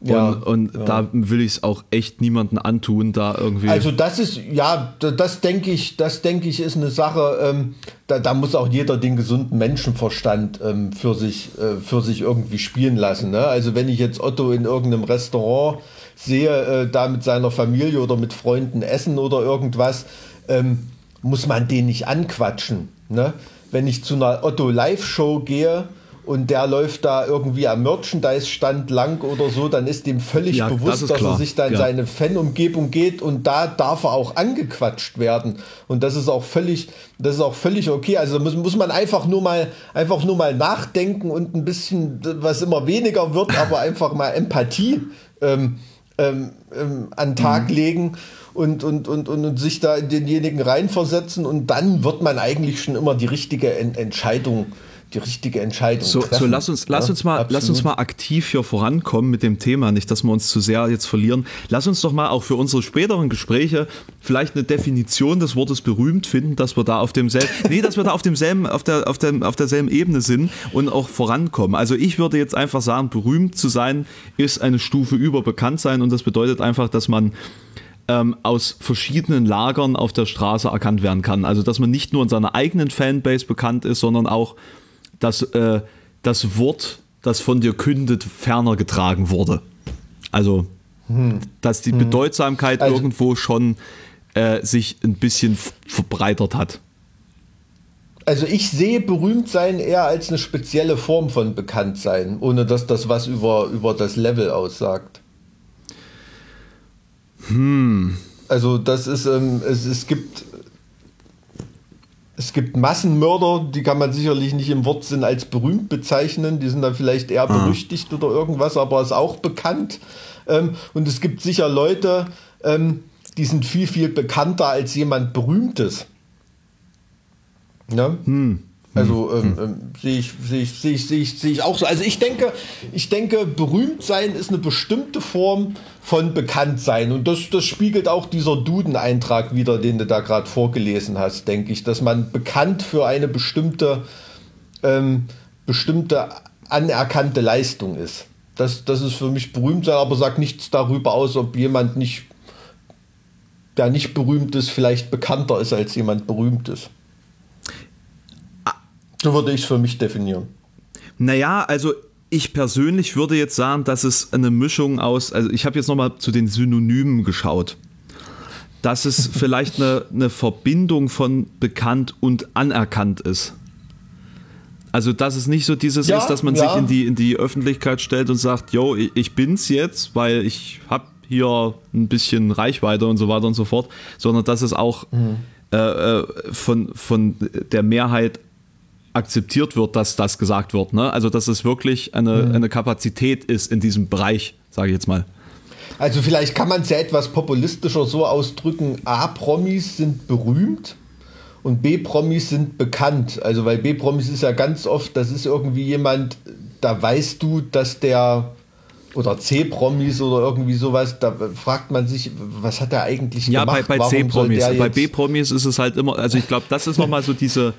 Ja, und, und ja. da will ich es auch echt niemanden antun, da irgendwie. Also das ist, ja, das denke ich, das denke ich, ist eine Sache, ähm, da, da, muss auch jeder den gesunden Menschenverstand ähm, für, sich, äh, für sich irgendwie spielen lassen. Ne? Also wenn ich jetzt Otto in irgendeinem Restaurant sehe, äh, da mit seiner Familie oder mit Freunden essen oder irgendwas, ähm, muss man den nicht anquatschen. Ne? Wenn ich zu einer Otto Live-Show gehe, und der läuft da irgendwie am Merchandise-Stand lang oder so, dann ist dem völlig ja, bewusst, das dass klar. er sich da in ja. seine Fan-Umgebung geht und da darf er auch angequatscht werden. Und das ist auch völlig, das ist auch völlig okay. Also muss, muss man einfach nur mal, einfach nur mal nachdenken und ein bisschen, was immer weniger wird, aber einfach mal Empathie ähm, ähm, ähm, an den Tag mhm. legen und, und, und, und, und sich da in denjenigen reinversetzen und dann wird man eigentlich schon immer die richtige Ent Entscheidung die richtige Entscheidung so, treffen. So, lass uns, lass, ja, uns mal, lass uns mal aktiv hier vorankommen mit dem Thema, nicht, dass wir uns zu sehr jetzt verlieren. Lass uns doch mal auch für unsere späteren Gespräche vielleicht eine Definition des Wortes berühmt finden, dass wir da auf demselben, nee, dass wir da auf demselben, auf der, auf dem, auf derselben Ebene sind und auch vorankommen. Also ich würde jetzt einfach sagen, berühmt zu sein ist eine Stufe über bekannt sein und das bedeutet einfach, dass man ähm, aus verschiedenen Lagern auf der Straße erkannt werden kann. Also dass man nicht nur in seiner eigenen Fanbase bekannt ist, sondern auch dass äh, das Wort, das von dir kündet, ferner getragen wurde. Also, hm. dass die hm. Bedeutsamkeit also, irgendwo schon äh, sich ein bisschen verbreitert hat. Also ich sehe Berühmtsein eher als eine spezielle Form von Bekanntsein, ohne dass das was über, über das Level aussagt. Hm. Also das ist, ähm, es, es gibt es gibt Massenmörder, die kann man sicherlich nicht im Wortsinn als berühmt bezeichnen. Die sind dann vielleicht eher ah. berüchtigt oder irgendwas, aber ist auch bekannt. Ähm, und es gibt sicher Leute, ähm, die sind viel, viel bekannter als jemand Berühmtes. Ne? Hm. Also hm. ähm, ähm, sehe ich, seh ich, auch so. Also ich denke, ich denke, berühmt sein ist eine bestimmte Form von Bekanntsein. Und das, das spiegelt auch dieser Duden-Eintrag wieder, den du da gerade vorgelesen hast, denke ich, dass man bekannt für eine bestimmte, ähm, bestimmte anerkannte Leistung ist. Das, das ist für mich berühmt sein, aber sagt nichts darüber aus, ob jemand nicht, der nicht berühmt ist, vielleicht bekannter ist als jemand berühmt ist. So würde ich es für mich definieren. Naja, also ich persönlich würde jetzt sagen, dass es eine Mischung aus, also ich habe jetzt nochmal zu den Synonymen geschaut, dass es vielleicht eine, eine Verbindung von bekannt und anerkannt ist. Also, dass es nicht so dieses ja, ist, dass man ja. sich in die, in die Öffentlichkeit stellt und sagt, yo, ich bin's jetzt, weil ich habe hier ein bisschen Reichweite und so weiter und so fort, sondern dass es auch mhm. äh, äh von, von der Mehrheit akzeptiert wird, dass das gesagt wird. Ne? Also dass es wirklich eine, mhm. eine Kapazität ist in diesem Bereich, sage ich jetzt mal. Also vielleicht kann man es ja etwas populistischer so ausdrücken, A-Promis sind berühmt und B-Promis sind bekannt. Also weil B-Promis ist ja ganz oft, das ist irgendwie jemand, da weißt du, dass der oder C-Promis oder irgendwie sowas, da fragt man sich, was hat er eigentlich ja, gemacht? Ja, bei, bei C-Promis. Bei B-Promis ist es halt immer, also ich glaube, das ist nochmal so diese,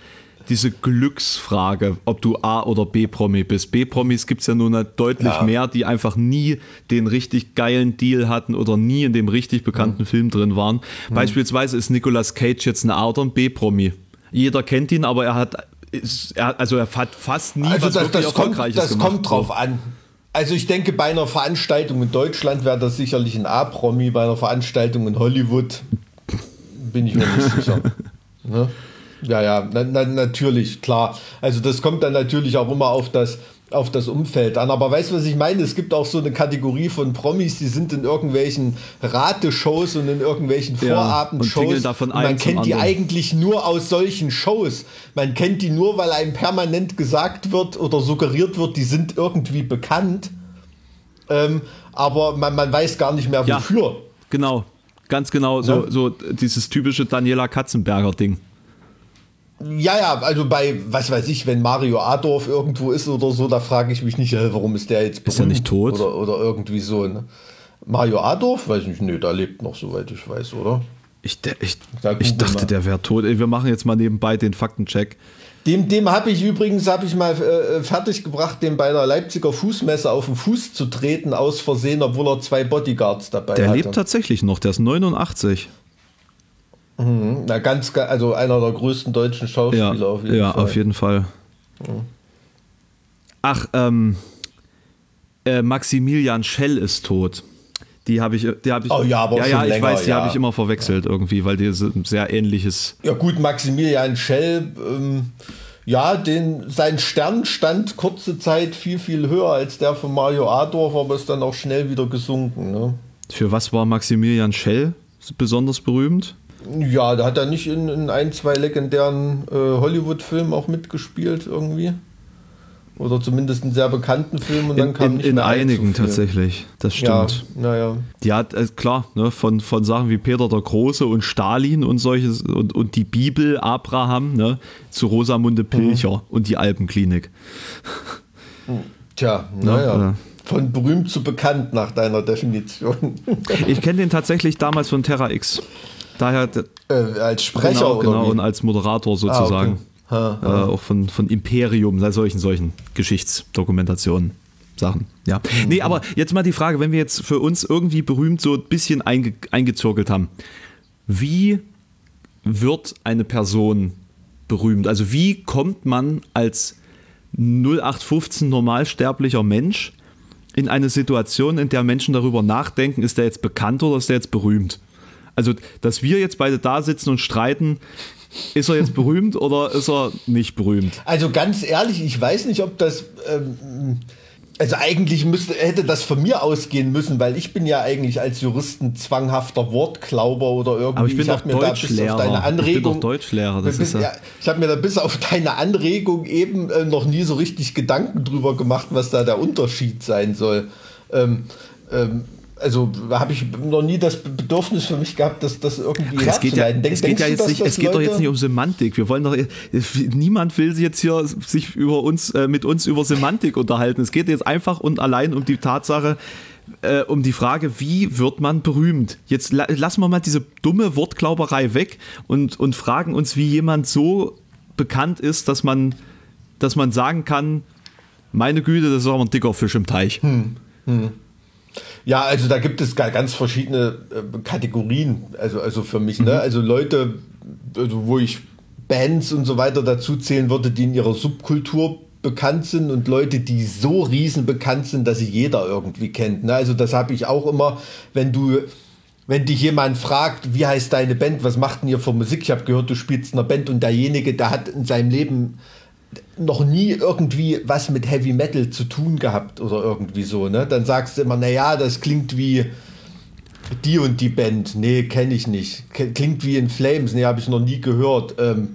diese Glücksfrage, ob du A- oder B-Promi bist. B-Promis gibt es ja nun deutlich ja. mehr, die einfach nie den richtig geilen Deal hatten oder nie in dem richtig bekannten mhm. Film drin waren. Mhm. Beispielsweise ist Nicolas Cage jetzt eine Art und B-Promi. Jeder kennt ihn, aber er hat, also er hat fast nie also was das, das kommt, das gemacht. kommt drauf an. Also ich denke, bei einer Veranstaltung in Deutschland wäre das sicherlich ein A-Promi, bei einer Veranstaltung in Hollywood bin ich mir nicht sicher. Ne? Ja, ja, na, na, natürlich, klar. Also das kommt dann natürlich auch immer auf das, auf das Umfeld an. Aber weißt du, was ich meine? Es gibt auch so eine Kategorie von Promis, die sind in irgendwelchen Rateshows und in irgendwelchen Vorabendshows. Ja, und man kennt die eigentlich nur aus solchen Shows. Man kennt die nur, weil einem permanent gesagt wird oder suggeriert wird, die sind irgendwie bekannt. Ähm, aber man, man weiß gar nicht mehr wofür. Ja, genau, ganz genau. So, ja? so dieses typische Daniela Katzenberger-Ding. Ja, ja, also bei, was weiß ich, wenn Mario Adorf irgendwo ist oder so, da frage ich mich nicht, warum ist der jetzt Ist er nicht tot? Oder, oder irgendwie so. Ne? Mario Adorf? Weiß ich nicht, nö, da lebt noch, soweit ich weiß, oder? Ich, ich, ich dachte, mal. der wäre tot. Wir machen jetzt mal nebenbei den Faktencheck. Dem, dem habe ich übrigens hab ich mal äh, fertig gebracht, dem bei der Leipziger Fußmesse auf den Fuß zu treten, aus Versehen, obwohl er zwei Bodyguards dabei hat. Der hatte. lebt tatsächlich noch, der ist 89. Mhm. Na, ganz, also einer der größten deutschen Schauspieler ja, auf jeden ja, Fall. Ja, auf jeden Fall. Mhm. Ach, ähm, äh, Maximilian Schell ist tot. Die habe ich, die habe ich. Oh ja, aber ja, ja, ich länger, weiß, die ja. habe ich immer verwechselt irgendwie, weil die ein sehr ähnliches. Ja gut, Maximilian Schell, ähm, ja, den sein Stern stand kurze Zeit viel viel höher als der von Mario Adorf, aber ist dann auch schnell wieder gesunken. Ne? Für was war Maximilian Schell besonders berühmt? Ja, da hat er nicht in, in ein, zwei legendären äh, Hollywood-Filmen auch mitgespielt irgendwie. Oder zumindest in sehr bekannten Filmen und dann kam in, nicht in einigen tatsächlich, das stimmt. Ja, naja. Die hat, äh, klar, ne, von, von Sachen wie Peter der Große und Stalin und solches und, und die Bibel, Abraham, ne, zu Rosamunde mhm. Pilcher mhm. und die Alpenklinik. Tja, naja. Ja, von berühmt zu bekannt nach deiner Definition. ich kenne den tatsächlich damals von Terra X. Daher äh, als Sprecher genau, oder genau und als Moderator sozusagen. Ah, okay. ha, ha. Äh, auch von, von Imperium, solchen, solchen Geschichtsdokumentationen. Sachen. Ja. Mhm. Nee, aber jetzt mal die Frage, wenn wir jetzt für uns irgendwie berühmt so ein bisschen einge, eingezirkelt haben, wie wird eine Person berühmt? Also wie kommt man als 0815 normalsterblicher Mensch in eine Situation, in der Menschen darüber nachdenken, ist der jetzt bekannt oder ist der jetzt berühmt? Also, dass wir jetzt beide da sitzen und streiten, ist er jetzt berühmt oder ist er nicht berühmt? Also ganz ehrlich, ich weiß nicht, ob das. Ähm, also eigentlich müsste, hätte das von mir ausgehen müssen, weil ich bin ja eigentlich als Juristen zwanghafter Wortklauber oder irgendwie. Aber ich bin ich doch mir Deutschlehrer. Da bis auf deine Anregung, ich bin doch Deutschlehrer. Das bis, ist ja, ich habe mir da bis auf deine Anregung eben äh, noch nie so richtig Gedanken drüber gemacht, was da der Unterschied sein soll. Ähm, ähm, also habe ich noch nie das Bedürfnis für mich gehabt, dass das irgendwie Ach, es geht ja, Denk, es geht ja jetzt nicht, es geht doch jetzt nicht um Semantik. Wir wollen doch niemand will jetzt hier sich über uns äh, mit uns über Semantik unterhalten. Es geht jetzt einfach und allein um die Tatsache, äh, um die Frage, wie wird man berühmt? Jetzt la lassen wir mal diese dumme Wortglauberei weg und, und fragen uns, wie jemand so bekannt ist, dass man, dass man sagen kann, meine Güte, das ist aber ein dicker Fisch im Teich. Hm. Hm. Ja, also da gibt es ganz verschiedene äh, Kategorien, also, also für mich, ne? mhm. ne? Also Leute, also wo ich Bands und so weiter dazu zählen würde, die in ihrer Subkultur bekannt sind und Leute, die so riesen bekannt sind, dass sie jeder irgendwie kennt. Ne? Also das habe ich auch immer, wenn du, wenn dich jemand fragt, wie heißt deine Band, was macht denn ihr für Musik? Ich habe gehört, du spielst in einer Band und derjenige, der hat in seinem Leben noch nie irgendwie was mit Heavy Metal zu tun gehabt oder irgendwie so, ne? Dann sagst du immer, naja, das klingt wie die und die Band. Nee, kenne ich nicht. Klingt wie in Flames. Nee, habe ich noch nie gehört. Ähm,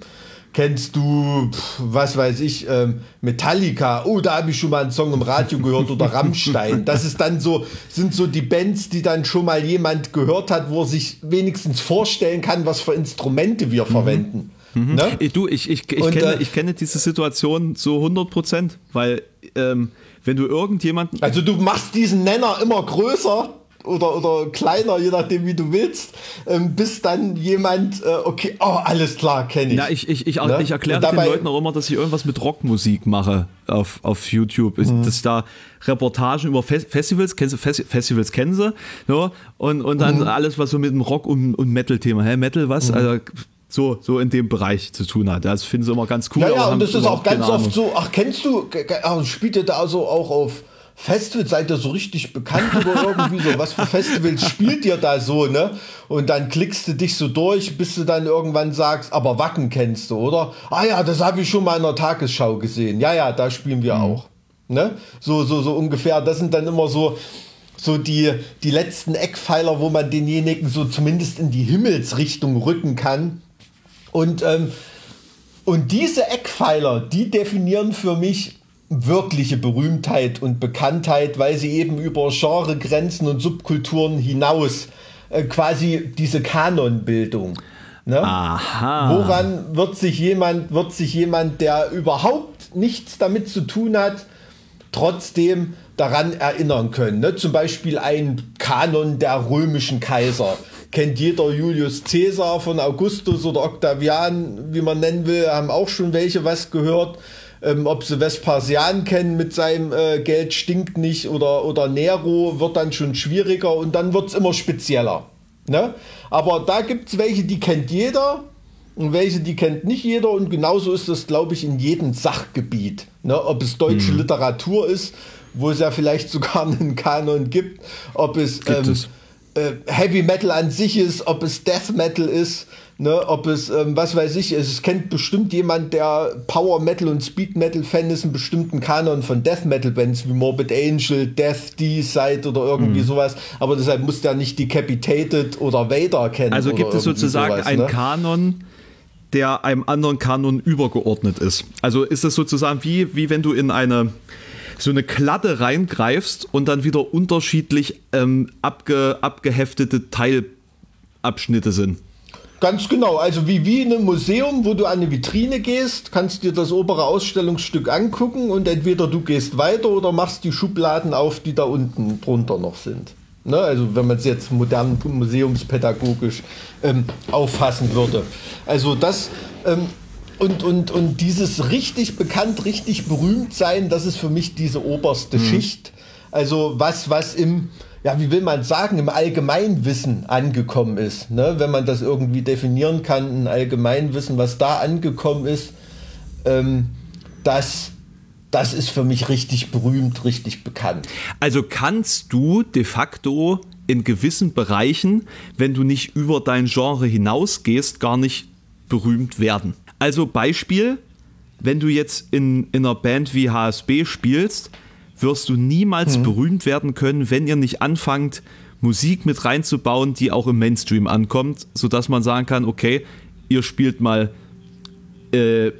kennst du, was weiß ich, ähm, Metallica? Oh, da habe ich schon mal einen Song im Radio gehört oder Rammstein. Das ist dann so, sind so die Bands, die dann schon mal jemand gehört hat, wo er sich wenigstens vorstellen kann, was für Instrumente wir mhm. verwenden. Mhm. Ne? Du, ich, ich, ich, Und, kenne, äh, ich kenne diese Situation zu 100 Prozent, weil ähm, wenn du irgendjemanden. Also du machst diesen Nenner immer größer oder, oder kleiner, je nachdem wie du willst, ähm, bis dann jemand, äh, okay, oh, alles klar, kenne ich. Ja, ich, ich, ich, ne? ich erkläre den Leuten auch immer, dass ich irgendwas mit Rockmusik mache auf, auf YouTube. Mhm. Dass da Reportagen über Fe Festivals, kennst du, Fes Festivals kennen sie, ja, und, und dann mhm. alles, was so mit dem Rock- und, und Metal-Thema, hä, Metal, was? Mhm. Also so, so in dem Bereich zu tun hat. Das finden sie immer ganz cool. Ja, ja, und das ist auch ganz oft so, ach, kennst du, ach, spielt ihr da also auch auf, Festival, seid ihr so richtig bekannt oder irgendwie so? Was für Festivals spielt ihr da so, ne? Und dann klickst du dich so durch, bis du dann irgendwann sagst, aber Wacken kennst du, oder? Ah ja, das habe ich schon mal in der Tagesschau gesehen. Ja, ja, da spielen wir mhm. auch. Ne? So, so, so ungefähr. Das sind dann immer so, so die, die letzten Eckpfeiler, wo man denjenigen so zumindest in die Himmelsrichtung rücken kann. Und, ähm, und diese Eckpfeiler, die definieren für mich wirkliche Berühmtheit und Bekanntheit, weil sie eben über Genregrenzen und Subkulturen hinaus äh, quasi diese Kanonbildung. Ne? Aha. Woran wird sich jemand, wird sich jemand, der überhaupt nichts damit zu tun hat, trotzdem daran erinnern können? Ne? Zum Beispiel ein Kanon der römischen Kaiser. Kennt jeder Julius Caesar von Augustus oder Octavian, wie man nennen will, haben auch schon welche was gehört ähm, ob sie Vespasian kennen mit seinem äh, Geld stinkt nicht oder, oder Nero wird dann schon schwieriger und dann wird es immer spezieller. Ne? Aber da gibt es welche, die kennt jeder und welche, die kennt nicht jeder und genauso ist das, glaube ich, in jedem Sachgebiet. Ne? Ob es deutsche hm. Literatur ist, wo es ja vielleicht sogar einen Kanon gibt, ob es, ähm, es. Äh, Heavy Metal an sich ist, ob es Death Metal ist, Ne, ob es, ähm, was weiß ich, es kennt bestimmt jemand, der Power Metal und Speed Metal Fan ist, einen bestimmten Kanon von Death Metal Bands wie Morbid Angel, Death, D-Side oder irgendwie mhm. sowas. Aber deshalb muss der nicht Decapitated oder Vader kennen. Also gibt es sozusagen sowas, einen ne? Kanon, der einem anderen Kanon übergeordnet ist. Also ist es sozusagen wie, wie wenn du in eine so eine Kladde reingreifst und dann wieder unterschiedlich ähm, abge, abgeheftete Teilabschnitte sind. Ganz genau. Also wie, wie in einem Museum, wo du an eine Vitrine gehst, kannst dir das obere Ausstellungsstück angucken und entweder du gehst weiter oder machst die Schubladen auf, die da unten drunter noch sind. Ne? Also wenn man es jetzt modern museumspädagogisch ähm, auffassen würde. Also das ähm, und, und, und dieses richtig bekannt, richtig berühmt sein, das ist für mich diese oberste mhm. Schicht. Also was, was im ja, wie will man sagen, im Allgemeinwissen angekommen ist. Ne? Wenn man das irgendwie definieren kann, ein Allgemeinwissen, was da angekommen ist, ähm, das, das ist für mich richtig berühmt, richtig bekannt. Also kannst du de facto in gewissen Bereichen, wenn du nicht über dein Genre hinausgehst, gar nicht berühmt werden. Also Beispiel, wenn du jetzt in, in einer Band wie HSB spielst, wirst du niemals mhm. berühmt werden können, wenn ihr nicht anfangt, Musik mit reinzubauen, die auch im Mainstream ankommt, sodass man sagen kann, okay, ihr spielt mal äh,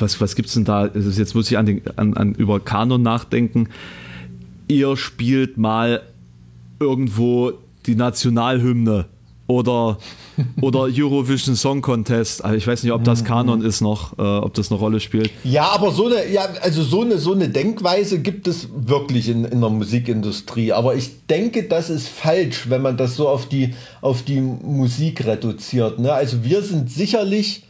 was, was es denn da? Jetzt muss ich an, den, an, an über Kanon nachdenken. Ihr spielt mal irgendwo die Nationalhymne oder, oder Eurovision Song Contest. Also ich weiß nicht, ob das mhm. Kanon ist noch, äh, ob das eine Rolle spielt. Ja, aber so eine, ja, also so eine, so eine Denkweise gibt es wirklich in, in der Musikindustrie. Aber ich denke, das ist falsch, wenn man das so auf die, auf die Musik reduziert. Ne? Also wir sind sicherlich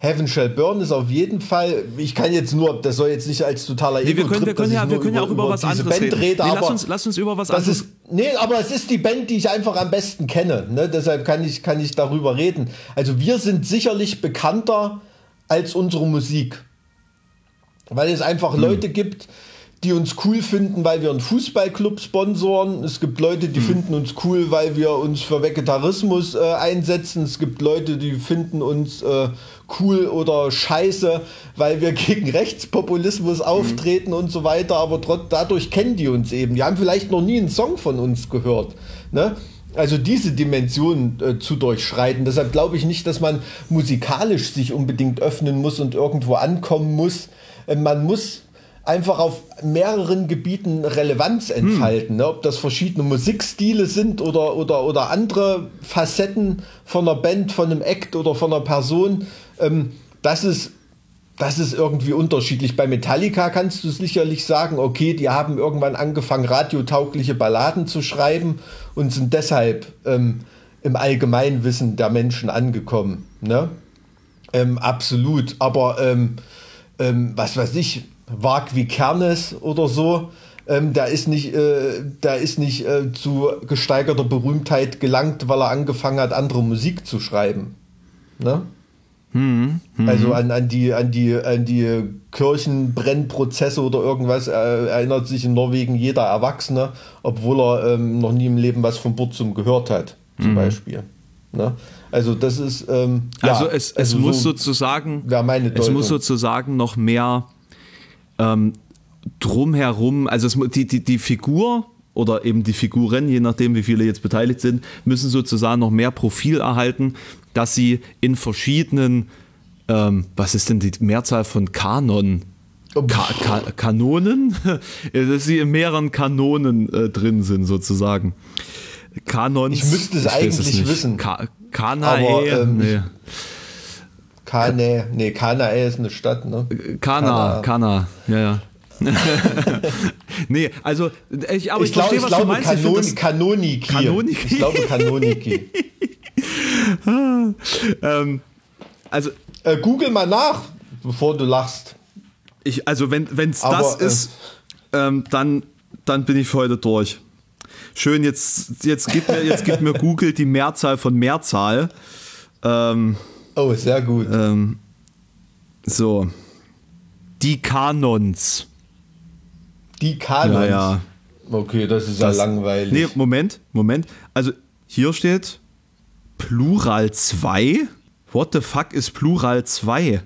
Heaven Shall Burn ist auf jeden Fall, ich kann jetzt nur, das soll jetzt nicht als totaler nee, wir können, wir können ja, wir können ja auch über, über was anderes Band reden. Rede, nee, lass, uns, lass uns über was anderes. Ist, nee, aber es ist die Band, die ich einfach am besten kenne. Ne? Deshalb kann ich, kann ich darüber reden. Also wir sind sicherlich bekannter als unsere Musik. Weil es einfach hm. Leute gibt, die uns cool finden, weil wir einen Fußballclub sponsoren. Es gibt Leute, die hm. finden uns cool, weil wir uns für Vegetarismus äh, einsetzen. Es gibt Leute, die finden uns äh, cool oder scheiße, weil wir gegen Rechtspopulismus auftreten mhm. und so weiter. Aber dadurch kennen die uns eben. Die haben vielleicht noch nie einen Song von uns gehört. Ne? Also diese Dimension äh, zu durchschreiten. Deshalb glaube ich nicht, dass man musikalisch sich unbedingt öffnen muss und irgendwo ankommen muss. Äh, man muss einfach auf mehreren Gebieten Relevanz hm. entfalten. Hm. Ne? Ob das verschiedene Musikstile sind oder, oder, oder andere Facetten von einer Band, von einem Act oder von einer Person. Ähm, das ist das ist irgendwie unterschiedlich. Bei Metallica kannst du sicherlich sagen, okay, die haben irgendwann angefangen, radiotaugliche Balladen zu schreiben und sind deshalb ähm, im Allgemeinwissen der Menschen angekommen. Ne? Ähm, absolut. Aber ähm, ähm was weiß ich, Wag wie Kernes oder so, ähm, der ist nicht, äh, der ist nicht äh, zu gesteigerter Berühmtheit gelangt, weil er angefangen hat, andere Musik zu schreiben. Ne? Mhm. Also an, an, die, an, die, an die Kirchenbrennprozesse oder irgendwas äh, erinnert sich in Norwegen jeder Erwachsene, obwohl er ähm, noch nie im Leben was von Burzum gehört hat, zum mhm. Beispiel. Ne? Also das ist ähm, also ja, es, es also muss so sozusagen es muss sozusagen noch mehr ähm, drumherum, also es, die, die, die Figur oder eben die Figuren, je nachdem wie viele jetzt beteiligt sind, müssen sozusagen noch mehr Profil erhalten, dass sie in verschiedenen, ähm, was ist denn die Mehrzahl von Kanon? Ka Ka Kanonen? dass sie in mehreren Kanonen äh, drin sind sozusagen. Kanons. Ich müsste es ich eigentlich es wissen. Ka Kanae. Ähm, nee. Kanae, nee, Kanae ist eine Stadt, ne? Kana, Kana, Kana ja, ja. nee, also ich, aber ich, ich glaub, verstehe, was glaube, du meinst. Kanon, ich Kanoniki. Kanoniki. Ich glaube Kanoniki. ähm, also äh, Google mal nach, bevor du lachst. Ich, also wenn es das äh, ist, ähm, dann, dann bin ich für heute durch. Schön, jetzt, jetzt, gibt mir, jetzt gibt mir Google die Mehrzahl von Mehrzahl. Ähm, oh, sehr gut. Ähm, so. Die Kanons. Die Kanons. Ja, ja. Okay, das ist das, ja langweilig. Nee, Moment, Moment. Also hier steht Plural 2. What the fuck ist Plural 2?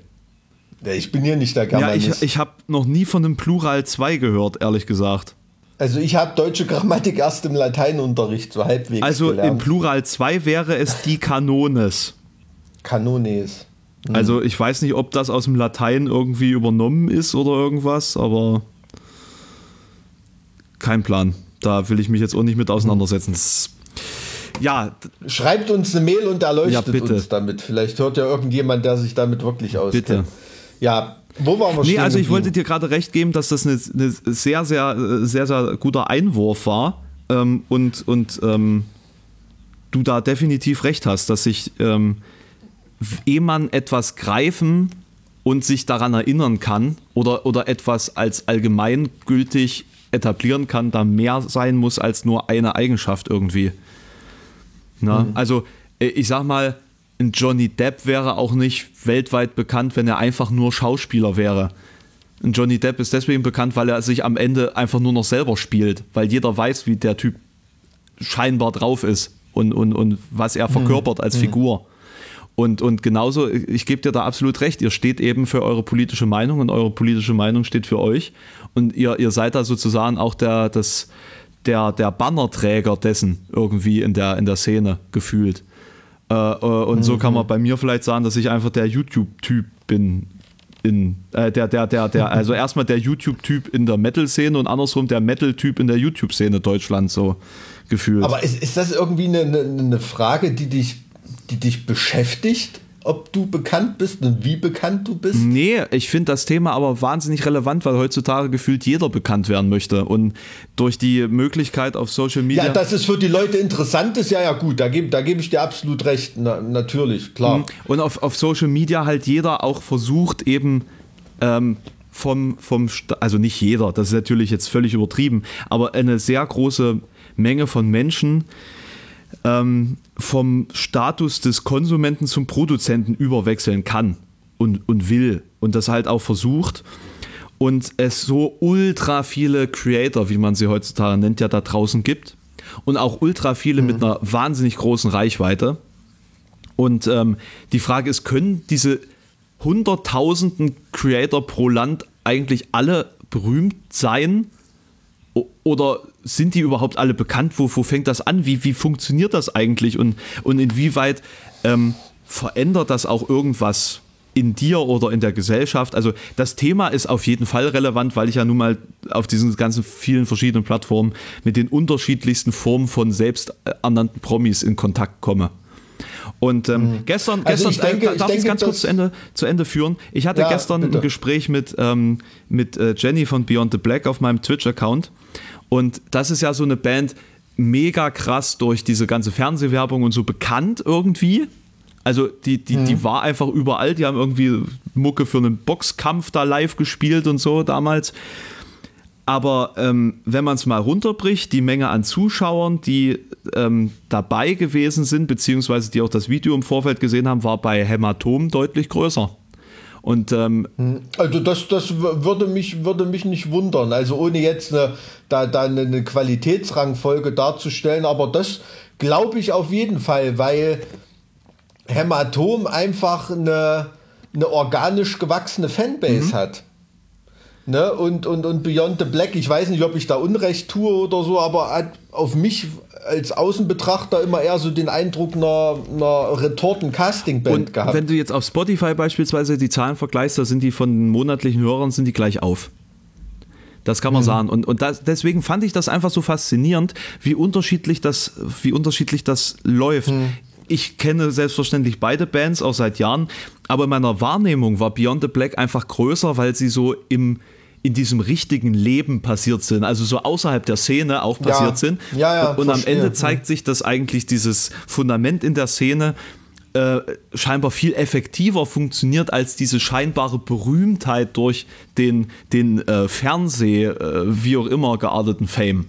Ja, ich bin hier nicht der Germanist. Ja, ich, ich habe noch nie von einem Plural 2 gehört, ehrlich gesagt. Also ich habe deutsche Grammatik erst im Lateinunterricht so halbwegs Also gelernt. im Plural 2 wäre es die Kanones. Kanones. Hm. Also ich weiß nicht, ob das aus dem Latein irgendwie übernommen ist oder irgendwas, aber kein Plan. Da will ich mich jetzt auch nicht mit auseinandersetzen. Ja. Schreibt uns eine Mail und erleuchtet ja, uns damit. Vielleicht hört ja irgendjemand, der sich damit wirklich auskennt. Bitte. Ja, wo waren wir Nee, also ich wollte dir gerade recht geben, dass das eine, sehr, sehr, sehr, sehr guter Einwurf war. Ähm, und und ähm, du da definitiv recht hast, dass sich, ähm, ehe man etwas greifen und sich daran erinnern kann oder, oder etwas als allgemeingültig etablieren kann, da mehr sein muss als nur eine Eigenschaft irgendwie. Na, mhm. Also, äh, ich sag mal, ein Johnny Depp wäre auch nicht weltweit bekannt, wenn er einfach nur Schauspieler wäre. Ein Johnny Depp ist deswegen bekannt, weil er sich am Ende einfach nur noch selber spielt, weil jeder weiß, wie der Typ scheinbar drauf ist und, und, und was er mhm. verkörpert als mhm. Figur. Und, und genauso, ich gebe dir da absolut recht, ihr steht eben für eure politische Meinung und eure politische Meinung steht für euch. Und ihr, ihr seid da sozusagen auch der, das, der, der Bannerträger dessen irgendwie in der, in der Szene gefühlt. Äh, äh, und mhm. so kann man mhm. bei mir vielleicht sagen, dass ich einfach der YouTube-Typ bin. In, äh, der, der, der, der, also erstmal der YouTube-Typ in der Metal-Szene und andersrum der Metal-Typ in der YouTube-Szene Deutschland so gefühlt. Aber ist, ist das irgendwie eine, eine, eine Frage, die dich, die dich beschäftigt? ob du bekannt bist und wie bekannt du bist? Nee, ich finde das Thema aber wahnsinnig relevant, weil heutzutage gefühlt jeder bekannt werden möchte. Und durch die Möglichkeit auf Social Media. Ja, dass es für die Leute interessant ist, ja, ja, gut, da gebe da geb ich dir absolut recht. Na, natürlich, klar. Mhm. Und auf, auf Social Media halt jeder auch versucht, eben. Ähm, vom, vom, also nicht jeder, das ist natürlich jetzt völlig übertrieben, aber eine sehr große Menge von Menschen ähm, vom Status des Konsumenten zum Produzenten überwechseln kann und, und will und das halt auch versucht. Und es so ultra viele Creator, wie man sie heutzutage nennt, ja da draußen gibt. Und auch ultra viele mhm. mit einer wahnsinnig großen Reichweite. Und ähm, die Frage ist, können diese hunderttausenden Creator pro Land eigentlich alle berühmt sein? Oder sind die überhaupt alle bekannt? Wo, wo fängt das an? Wie, wie funktioniert das eigentlich? Und, und inwieweit ähm, verändert das auch irgendwas in dir oder in der Gesellschaft? Also das Thema ist auf jeden Fall relevant, weil ich ja nun mal auf diesen ganzen vielen verschiedenen Plattformen mit den unterschiedlichsten Formen von selbsternannten Promis in Kontakt komme. Und ähm, mhm. gestern, also gestern denke, äh, darf ich es ganz kurz zu Ende, zu Ende führen. Ich hatte ja, gestern bitte. ein Gespräch mit, ähm, mit äh, Jenny von Beyond the Black auf meinem Twitch-Account. Und das ist ja so eine Band, mega krass durch diese ganze Fernsehwerbung und so bekannt irgendwie. Also die, die, mhm. die war einfach überall. Die haben irgendwie Mucke für einen Boxkampf da live gespielt und so damals. Aber ähm, wenn man es mal runterbricht, die Menge an Zuschauern, die ähm, dabei gewesen sind, beziehungsweise die auch das Video im Vorfeld gesehen haben, war bei Hämatom deutlich größer. Und ähm, also das, das würde mich, würde mich nicht wundern. Also ohne jetzt eine, da, da eine Qualitätsrangfolge darzustellen, aber das glaube ich auf jeden Fall, weil Hämatom einfach eine, eine organisch gewachsene Fanbase mhm. hat. Ne? Und, und, und Beyond the Black, ich weiß nicht, ob ich da Unrecht tue oder so, aber hat auf mich als Außenbetrachter immer eher so den Eindruck einer, einer Retorten-Casting-Band gehabt. Wenn du jetzt auf Spotify beispielsweise die Zahlen vergleichst, da sind die von den monatlichen Hörern sind die gleich auf. Das kann man mhm. sagen. Und, und das, deswegen fand ich das einfach so faszinierend, wie unterschiedlich das, wie unterschiedlich das läuft. Mhm. Ich kenne selbstverständlich beide Bands auch seit Jahren, aber in meiner Wahrnehmung war Beyond the Black einfach größer, weil sie so im, in diesem richtigen Leben passiert sind, also so außerhalb der Szene auch passiert ja. sind. Ja, ja, und verstehe. am Ende zeigt sich, dass eigentlich dieses Fundament in der Szene äh, scheinbar viel effektiver funktioniert als diese scheinbare Berühmtheit durch den, den äh, Fernseh, äh, wie auch immer gearteten Fame.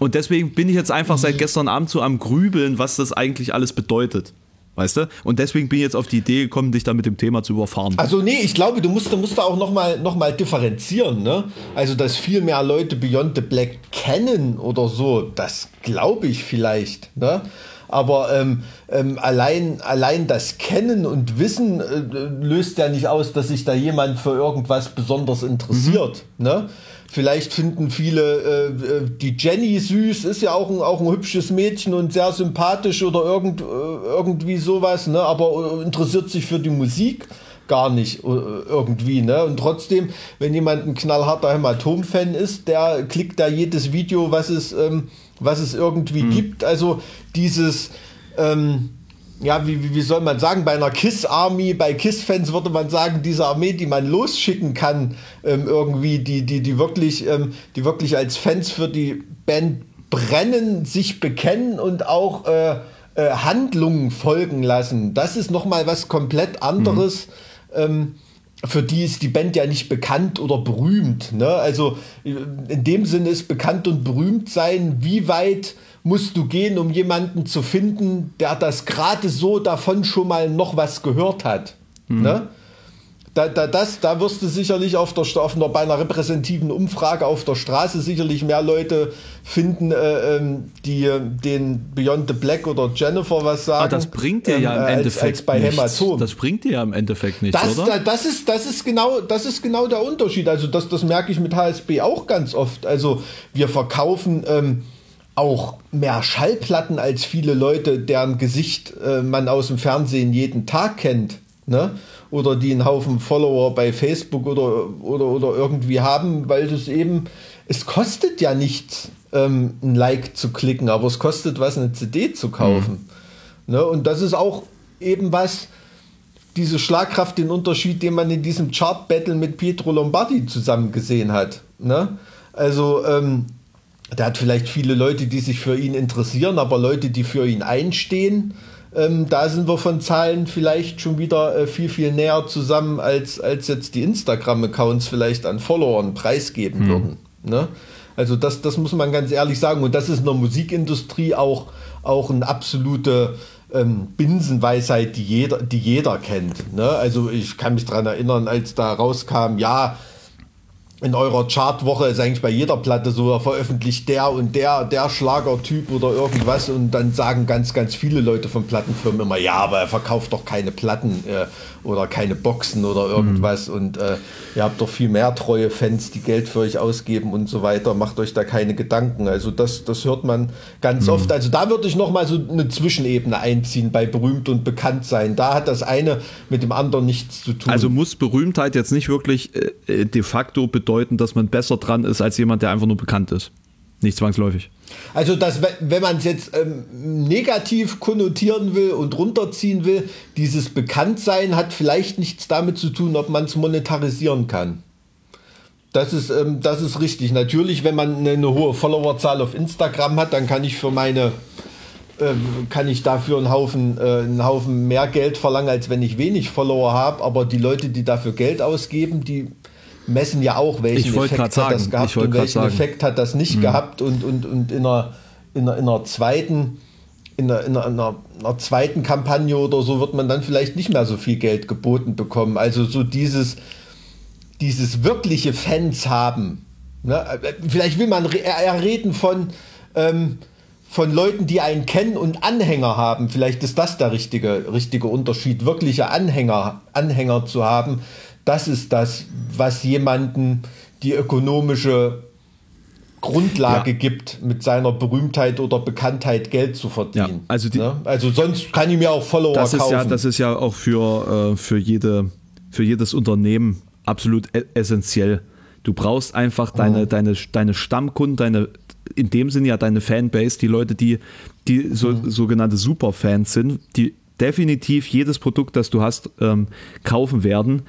Und deswegen bin ich jetzt einfach seit gestern Abend so am Grübeln, was das eigentlich alles bedeutet. Weißt du? Und deswegen bin ich jetzt auf die Idee gekommen, dich da mit dem Thema zu überfahren. Also nee, ich glaube, du musst, du musst da auch nochmal noch mal differenzieren. Ne? Also, dass viel mehr Leute Beyond the Black kennen oder so, das glaube ich vielleicht. Ne? Aber ähm, ähm, allein, allein das Kennen und Wissen äh, löst ja nicht aus, dass sich da jemand für irgendwas besonders interessiert. Mhm. Ne? Vielleicht finden viele äh, äh, die Jenny süß, ist ja auch ein, auch ein hübsches Mädchen und sehr sympathisch oder irgend, äh, irgendwie sowas, ne? aber äh, interessiert sich für die Musik gar nicht irgendwie. Ne? Und trotzdem, wenn jemand ein knallharter Hämatom-Fan ist, der klickt da jedes Video, was es, ähm, was es irgendwie mhm. gibt. Also dieses... Ähm, ja, wie, wie soll man sagen, bei einer KISS-Army, bei KISS-Fans würde man sagen, diese Armee, die man losschicken kann, ähm, irgendwie, die, die, die, wirklich, ähm, die wirklich als Fans für die Band brennen, sich bekennen und auch äh, äh, Handlungen folgen lassen. Das ist nochmal was komplett anderes. Mhm. Ähm, für die ist die Band ja nicht bekannt oder berühmt. Ne? Also in dem Sinne ist bekannt und berühmt sein, wie weit musst du gehen, um jemanden zu finden, der das gerade so davon schon mal noch was gehört hat. Mhm. Ne? Da, da, das, da wirst du sicherlich auf der, auf einer, bei einer repräsentativen Umfrage auf der Straße sicherlich mehr Leute finden, äh, ähm, die äh, den Beyond the Black oder Jennifer was sagen. Aber das bringt dir ähm, ja im ähm, Endeffekt als, bei nichts. Hämatom. Das bringt dir ja im Endeffekt nichts, das, oder? das, ist, das, ist genau, das ist genau der Unterschied. Also das, das merke ich mit HSB auch ganz oft. Also wir verkaufen... Ähm, auch mehr Schallplatten als viele Leute, deren Gesicht äh, man aus dem Fernsehen jeden Tag kennt. Ne? Oder die einen Haufen Follower bei Facebook oder, oder, oder irgendwie haben, weil das eben, es kostet ja nichts, ähm, ein Like zu klicken, aber es kostet was, eine CD zu kaufen. Mhm. Ne? Und das ist auch eben was, diese Schlagkraft, den Unterschied, den man in diesem Chart-Battle mit Pietro Lombardi zusammen gesehen hat. Ne? Also, ähm, der hat vielleicht viele Leute, die sich für ihn interessieren, aber Leute, die für ihn einstehen, ähm, da sind wir von Zahlen vielleicht schon wieder äh, viel, viel näher zusammen, als, als jetzt die Instagram-Accounts vielleicht an Followern preisgeben mhm. würden. Ne? Also das, das muss man ganz ehrlich sagen. Und das ist in der Musikindustrie auch, auch eine absolute ähm, Binsenweisheit, die jeder, die jeder kennt. Ne? Also ich kann mich daran erinnern, als da rauskam, ja, in eurer Chartwoche ist eigentlich bei jeder Platte so, veröffentlicht der und der, der Schlagertyp oder irgendwas und dann sagen ganz, ganz viele Leute von Plattenfirmen immer, ja, aber er verkauft doch keine Platten. Äh, oder keine Boxen oder irgendwas mhm. und äh, ihr habt doch viel mehr treue Fans, die Geld für euch ausgeben und so weiter, macht euch da keine Gedanken. Also das, das hört man ganz mhm. oft. Also da würde ich nochmal so eine Zwischenebene einziehen bei berühmt und bekannt sein. Da hat das eine mit dem anderen nichts zu tun. Also muss Berühmtheit jetzt nicht wirklich äh, de facto bedeuten, bedeuten, dass man besser dran ist als jemand, der einfach nur bekannt ist. Nicht zwangsläufig. Also, dass, wenn man es jetzt ähm, negativ konnotieren will und runterziehen will, dieses Bekanntsein hat vielleicht nichts damit zu tun, ob man es monetarisieren kann. Das ist, ähm, das ist richtig. Natürlich, wenn man eine, hohe Followerzahl auf Instagram hat, dann kann ich für meine ähm, kann ich dafür einen Haufen, äh, einen Haufen mehr Geld verlangen, als wenn ich wenig Follower habe. Aber die Leute, die dafür Geld ausgeben, die messen ja auch, welchen Effekt hat das gehabt und welchen sagen. Effekt hat das nicht mhm. gehabt und, und, und in einer in, einer, in einer zweiten in einer, in, einer, in einer, zweiten Kampagne oder so wird man dann vielleicht nicht mehr so viel Geld geboten bekommen. Also so dieses, dieses wirkliche Fans haben. Ne? Vielleicht will man eher reden von, ähm, von Leuten, die einen kennen und Anhänger haben. Vielleicht ist das der richtige, richtige Unterschied. Wirkliche Anhänger, Anhänger zu haben, das ist das, was jemanden die ökonomische Grundlage ja. gibt, mit seiner Berühmtheit oder Bekanntheit Geld zu verdienen. Ja, also, die, ne? also sonst kann ich mir auch Follower das kaufen. Ist ja, das ist ja auch für, äh, für, jede, für jedes Unternehmen absolut e essentiell. Du brauchst einfach deine, mhm. deine, deine Stammkunden, deine, in dem Sinne ja deine Fanbase, die Leute, die, die so, mhm. sogenannte Superfans sind, die definitiv jedes Produkt, das du hast, ähm, kaufen werden.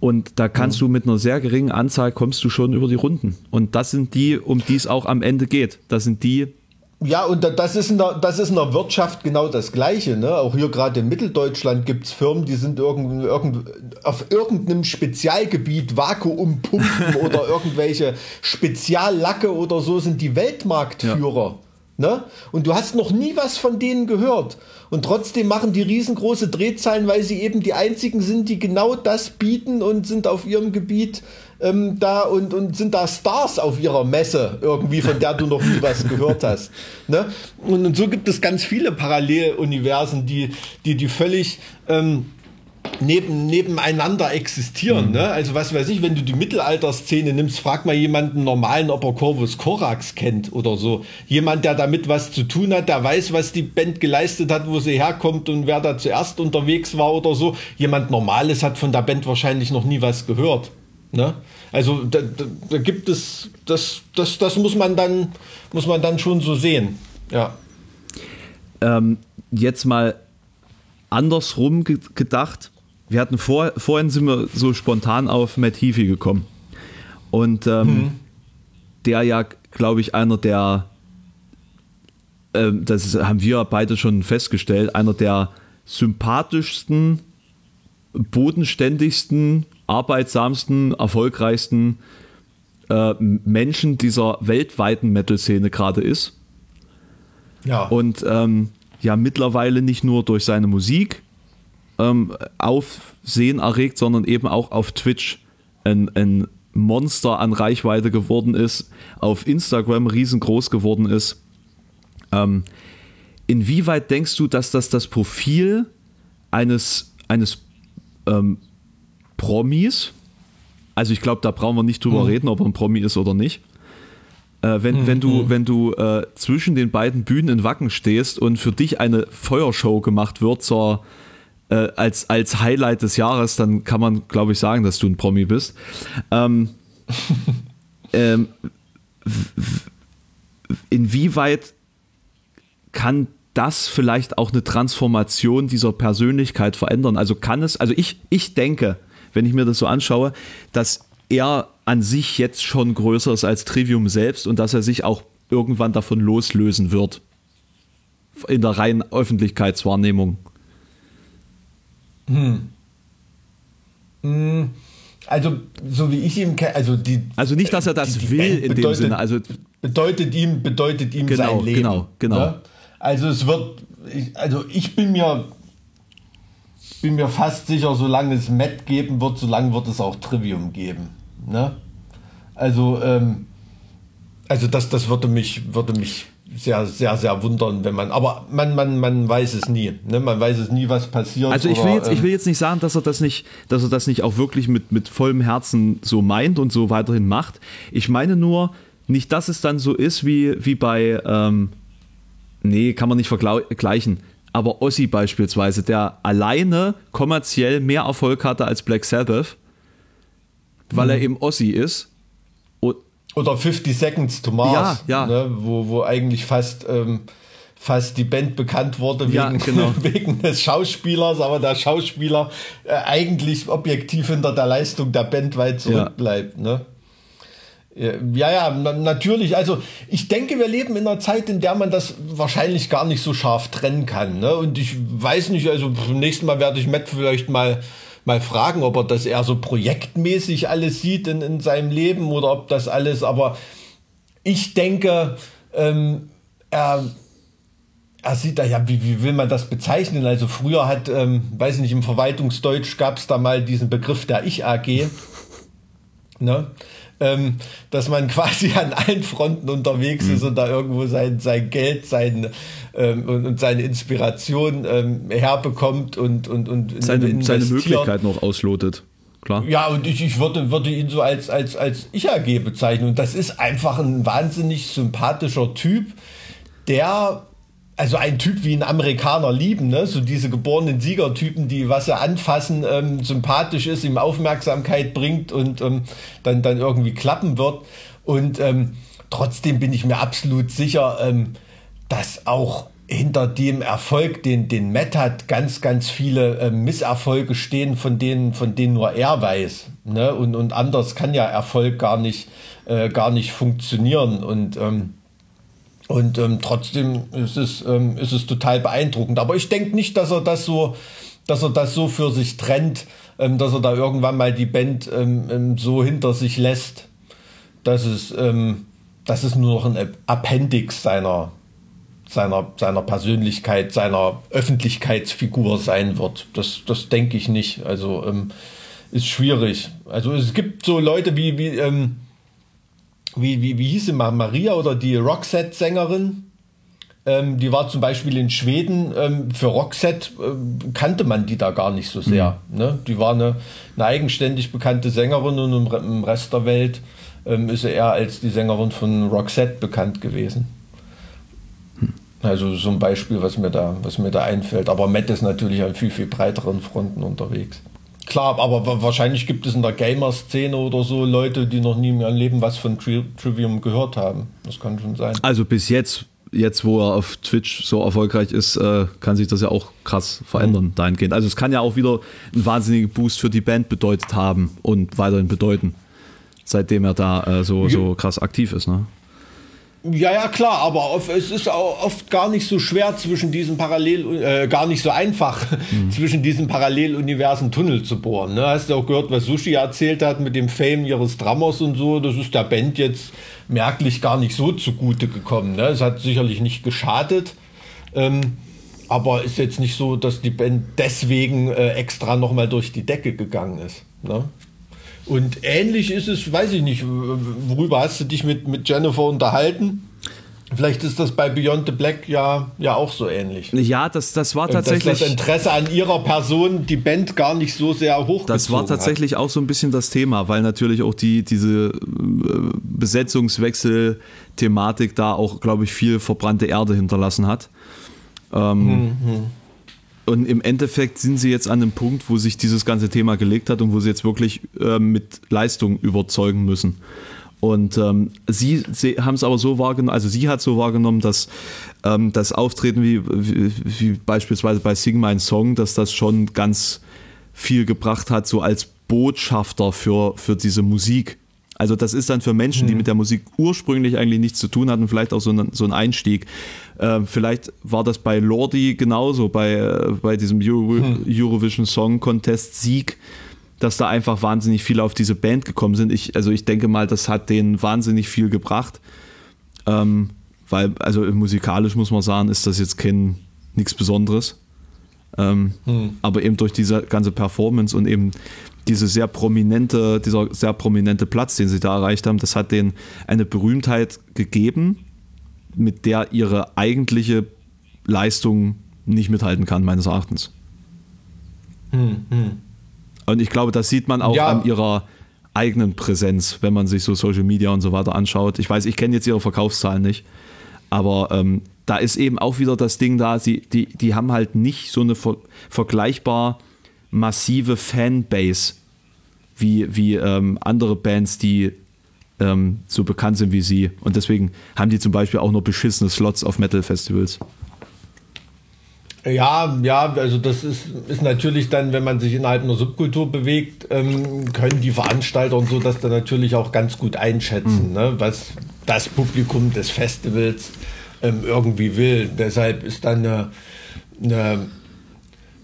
Und da kannst mhm. du mit einer sehr geringen Anzahl kommst du schon über die Runden. Und das sind die, um die es auch am Ende geht. Das sind die. Ja, und das ist in der, das ist in der Wirtschaft genau das Gleiche. Ne? Auch hier gerade in Mitteldeutschland gibt es Firmen, die sind irgend, irgend, auf irgendeinem Spezialgebiet Vakuumpumpen oder irgendwelche Speziallacke oder so sind die Weltmarktführer. Ja. Ne? Und du hast noch nie was von denen gehört. Und trotzdem machen die riesengroße Drehzahlen, weil sie eben die einzigen sind, die genau das bieten und sind auf ihrem Gebiet ähm, da und, und sind da Stars auf ihrer Messe irgendwie, von der du noch nie was gehört hast. Ne? Und, und so gibt es ganz viele Paralleluniversen, die, die, die völlig ähm, neben, nebeneinander existieren. Mhm. Ne? Also was weiß ich, wenn du die Mittelalterszene nimmst, frag mal jemanden normalen, ob er Corvus Corax kennt oder so. Jemand, der damit was zu tun hat, der weiß, was die Band geleistet hat, wo sie herkommt und wer da zuerst unterwegs war oder so. Jemand Normales hat von der Band wahrscheinlich noch nie was gehört. Ne? Also da, da, da gibt es, das, das, das muss man dann, muss man dann schon so sehen. Ja. Ähm, jetzt mal andersrum gedacht. Wir hatten vor, vorhin sind wir so spontan auf Matt Heafy gekommen. Und ähm, hm. der ja, glaube ich, einer der, äh, das haben wir beide schon festgestellt, einer der sympathischsten, bodenständigsten, arbeitsamsten, erfolgreichsten äh, Menschen dieser weltweiten Metal-Szene gerade ist. Ja. Und ähm, ja mittlerweile nicht nur durch seine Musik ähm, Aufsehen erregt, sondern eben auch auf Twitch ein, ein Monster an Reichweite geworden ist, auf Instagram riesengroß geworden ist. Ähm, inwieweit denkst du, dass das das Profil eines, eines ähm, Promis, also ich glaube, da brauchen wir nicht drüber mhm. reden, ob er ein Promi ist oder nicht, äh, wenn, mhm. wenn du, wenn du äh, zwischen den beiden Bühnen in Wacken stehst und für dich eine Feuershow gemacht wird zur, äh, als, als Highlight des Jahres, dann kann man, glaube ich, sagen, dass du ein Promi bist. Ähm, ähm, inwieweit kann das vielleicht auch eine Transformation dieser Persönlichkeit verändern? Also kann es, also ich, ich denke, wenn ich mir das so anschaue, dass er an sich jetzt schon größer ist als Trivium selbst und dass er sich auch irgendwann davon loslösen wird. In der reinen Öffentlichkeitswahrnehmung. Hm. hm. Also, so wie ich ihn kenne, also die. Also nicht, dass er das die, die will in bedeutet, dem Sinne. Also bedeutet ihm, bedeutet ihm genau, sein Leben. Genau, genau. Ne? Also es wird, ich, also ich bin mir, bin mir fast sicher, solange es Matt geben wird, solange wird es auch Trivium geben. Ne? Also, ähm, also das, das würde mich, würde mich sehr, sehr, sehr wundern, wenn man, aber man, man, man weiß es nie. Ne? Man weiß es nie, was passiert. Also ich will, jetzt, ähm, ich will jetzt nicht sagen, dass er das nicht, dass er das nicht auch wirklich mit, mit vollem Herzen so meint und so weiterhin macht. Ich meine nur, nicht, dass es dann so ist wie, wie bei, ähm, nee, kann man nicht vergleichen. Aber Ossi beispielsweise, der alleine kommerziell mehr Erfolg hatte als Black Sabbath weil mhm. er eben Ossi ist. Und Oder 50 Seconds to Mars, ja, ja. Ne, wo, wo eigentlich fast, ähm, fast die Band bekannt wurde wegen, ja, genau. wegen des Schauspielers, aber der Schauspieler äh, eigentlich objektiv hinter der Leistung der Band weit zurückbleibt. Ja. Ne? Ja, ja, na, natürlich. Also ich denke, wir leben in einer Zeit, in der man das wahrscheinlich gar nicht so scharf trennen kann. Ne? Und ich weiß nicht, also nächstes Mal werde ich Matt vielleicht mal mal fragen, ob er das eher so projektmäßig alles sieht in, in seinem Leben oder ob das alles, aber ich denke, ähm, er, er sieht da, ja, wie, wie will man das bezeichnen? Also früher hat, ähm, weiß ich nicht, im Verwaltungsdeutsch gab es da mal diesen Begriff der Ich-AG. Ne? Ähm, dass man quasi an allen Fronten unterwegs mhm. ist und da irgendwo sein, sein Geld sein, ähm, und, und, seine Inspiration ähm, herbekommt und, und, und seine, seine Möglichkeiten auch auslotet. Klar. Ja, und ich, ich würde, würde ihn so als, als, als Ich-AG bezeichnen. Und das ist einfach ein wahnsinnig sympathischer Typ, der also ein Typ wie ein Amerikaner lieben, ne? so diese geborenen Siegertypen, die was sie anfassen, ähm, sympathisch ist, ihm Aufmerksamkeit bringt und ähm, dann, dann irgendwie klappen wird. Und ähm, trotzdem bin ich mir absolut sicher, ähm, dass auch hinter dem Erfolg, den, den Matt hat, ganz, ganz viele äh, Misserfolge stehen, von denen, von denen nur er weiß. Ne? Und, und anders kann ja Erfolg gar nicht, äh, gar nicht funktionieren. Und ähm, und ähm, trotzdem ist es, ähm, ist es total beeindruckend. Aber ich denke nicht, dass er das so, dass er das so für sich trennt, ähm, dass er da irgendwann mal die Band ähm, ähm, so hinter sich lässt, dass es, ähm, dass es nur noch ein Appendix seiner, seiner, seiner Persönlichkeit, seiner Öffentlichkeitsfigur sein wird. Das, das denke ich nicht. Also ist schwierig. Also es gibt so Leute wie, wie wie, wie, wie hieß sie mal, Maria oder die Roxette-Sängerin. Ähm, die war zum Beispiel in Schweden. Ähm, für Roxette äh, kannte man die da gar nicht so sehr. Mhm. Ne? Die war eine, eine, eigenständig bekannte Sängerin und im, im Rest der Welt ähm, ist sie eher als die Sängerin von Roxette bekannt gewesen. Hm. Also so ein Beispiel, was mir da, was mir da einfällt. Aber Matt ist natürlich an viel, viel breiteren Fronten unterwegs. Klar, aber wahrscheinlich gibt es in der Gamer-Szene oder so Leute, die noch nie in ihrem Leben was von Tri Trivium gehört haben. Das kann schon sein. Also bis jetzt, jetzt wo er auf Twitch so erfolgreich ist, äh, kann sich das ja auch krass verändern mhm. dahingehend. Also es kann ja auch wieder einen wahnsinnigen Boost für die Band bedeutet haben und weiterhin bedeuten, seitdem er da äh, so, so krass aktiv ist. Ne? Ja, ja, klar, aber oft, es ist auch oft gar nicht so schwer zwischen diesen Parallel, äh, gar nicht so einfach mhm. zwischen diesen Paralleluniversen Tunnel zu bohren. Ne? Hast du auch gehört, was Sushi erzählt hat mit dem Fame ihres Drummers und so? Das ist der Band jetzt merklich gar nicht so zugute gekommen. Ne? Es hat sicherlich nicht geschadet, ähm, aber ist jetzt nicht so, dass die Band deswegen äh, extra nochmal durch die Decke gegangen ist. Ne? Und ähnlich ist es, weiß ich nicht, worüber hast du dich mit, mit Jennifer unterhalten? Vielleicht ist das bei Beyond the Black ja, ja auch so ähnlich. Ja, das, das war tatsächlich. Dass das Interesse an ihrer Person die Band gar nicht so sehr hoch Das war tatsächlich hat. auch so ein bisschen das Thema, weil natürlich auch die, diese äh, Besetzungswechsel-Thematik da auch, glaube ich, viel verbrannte Erde hinterlassen hat. Ähm, mhm. Und im Endeffekt sind sie jetzt an einem Punkt, wo sich dieses ganze Thema gelegt hat und wo sie jetzt wirklich äh, mit Leistung überzeugen müssen. Und ähm, sie, sie haben es aber so wahrgenommen, also sie hat so wahrgenommen, dass ähm, das Auftreten wie, wie, wie, beispielsweise bei Sing My Song, dass das schon ganz viel gebracht hat, so als Botschafter für, für diese Musik. Also das ist dann für Menschen, die mhm. mit der Musik ursprünglich eigentlich nichts zu tun hatten, vielleicht auch so ein, so ein Einstieg. Äh, vielleicht war das bei Lordi genauso, bei, äh, bei diesem Euro, hm. Eurovision Song Contest Sieg, dass da einfach wahnsinnig viele auf diese Band gekommen sind. Ich, also ich denke mal, das hat denen wahnsinnig viel gebracht. Ähm, weil, also musikalisch muss man sagen, ist das jetzt kein nichts Besonderes. Ähm, hm. Aber eben durch diese ganze Performance und eben diese sehr prominente, dieser sehr prominente Platz, den sie da erreicht haben, das hat denen eine Berühmtheit gegeben, mit der ihre eigentliche Leistung nicht mithalten kann, meines Erachtens. Hm, hm. Und ich glaube, das sieht man auch ja. an ihrer eigenen Präsenz, wenn man sich so Social Media und so weiter anschaut. Ich weiß, ich kenne jetzt ihre Verkaufszahlen nicht, aber ähm, da ist eben auch wieder das Ding da, sie, die, die haben halt nicht so eine ver vergleichbar massive Fanbase wie, wie ähm, andere Bands, die ähm, so bekannt sind wie sie. Und deswegen haben die zum Beispiel auch nur beschissene Slots auf Metal-Festivals. Ja, ja, also das ist, ist natürlich dann, wenn man sich innerhalb einer Subkultur bewegt, ähm, können die Veranstalter und so das dann natürlich auch ganz gut einschätzen, mhm. ne, was das Publikum des Festivals ähm, irgendwie will. Deshalb ist dann eine, eine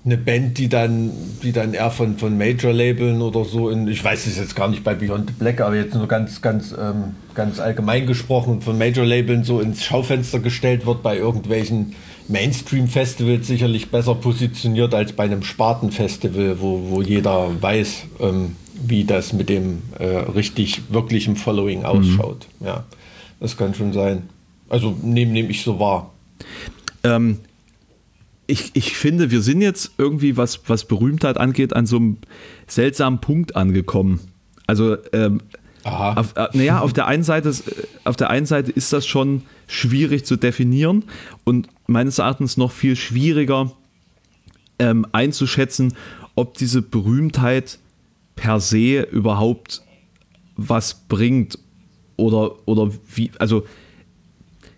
eine Band, die dann, die dann eher von, von Major-Labeln oder so, in, ich weiß es jetzt gar nicht bei Beyond the Black, aber jetzt nur ganz, ganz, ähm, ganz allgemein gesprochen, von Major-Labeln so ins Schaufenster gestellt wird bei irgendwelchen Mainstream-Festivals sicherlich besser positioniert als bei einem Sparten-Festival, wo, wo jeder weiß, ähm, wie das mit dem äh, richtig wirklichen Following mhm. ausschaut. Mhm. Ja, das kann schon sein. Also nehme nehm ich so wahr. Ähm, ich, ich finde, wir sind jetzt irgendwie, was, was Berühmtheit angeht, an so einem seltsamen Punkt angekommen. Also, ähm, auf, äh, naja, auf der, einen Seite, auf der einen Seite ist das schon schwierig zu definieren und meines Erachtens noch viel schwieriger ähm, einzuschätzen, ob diese Berühmtheit per se überhaupt was bringt oder, oder wie, also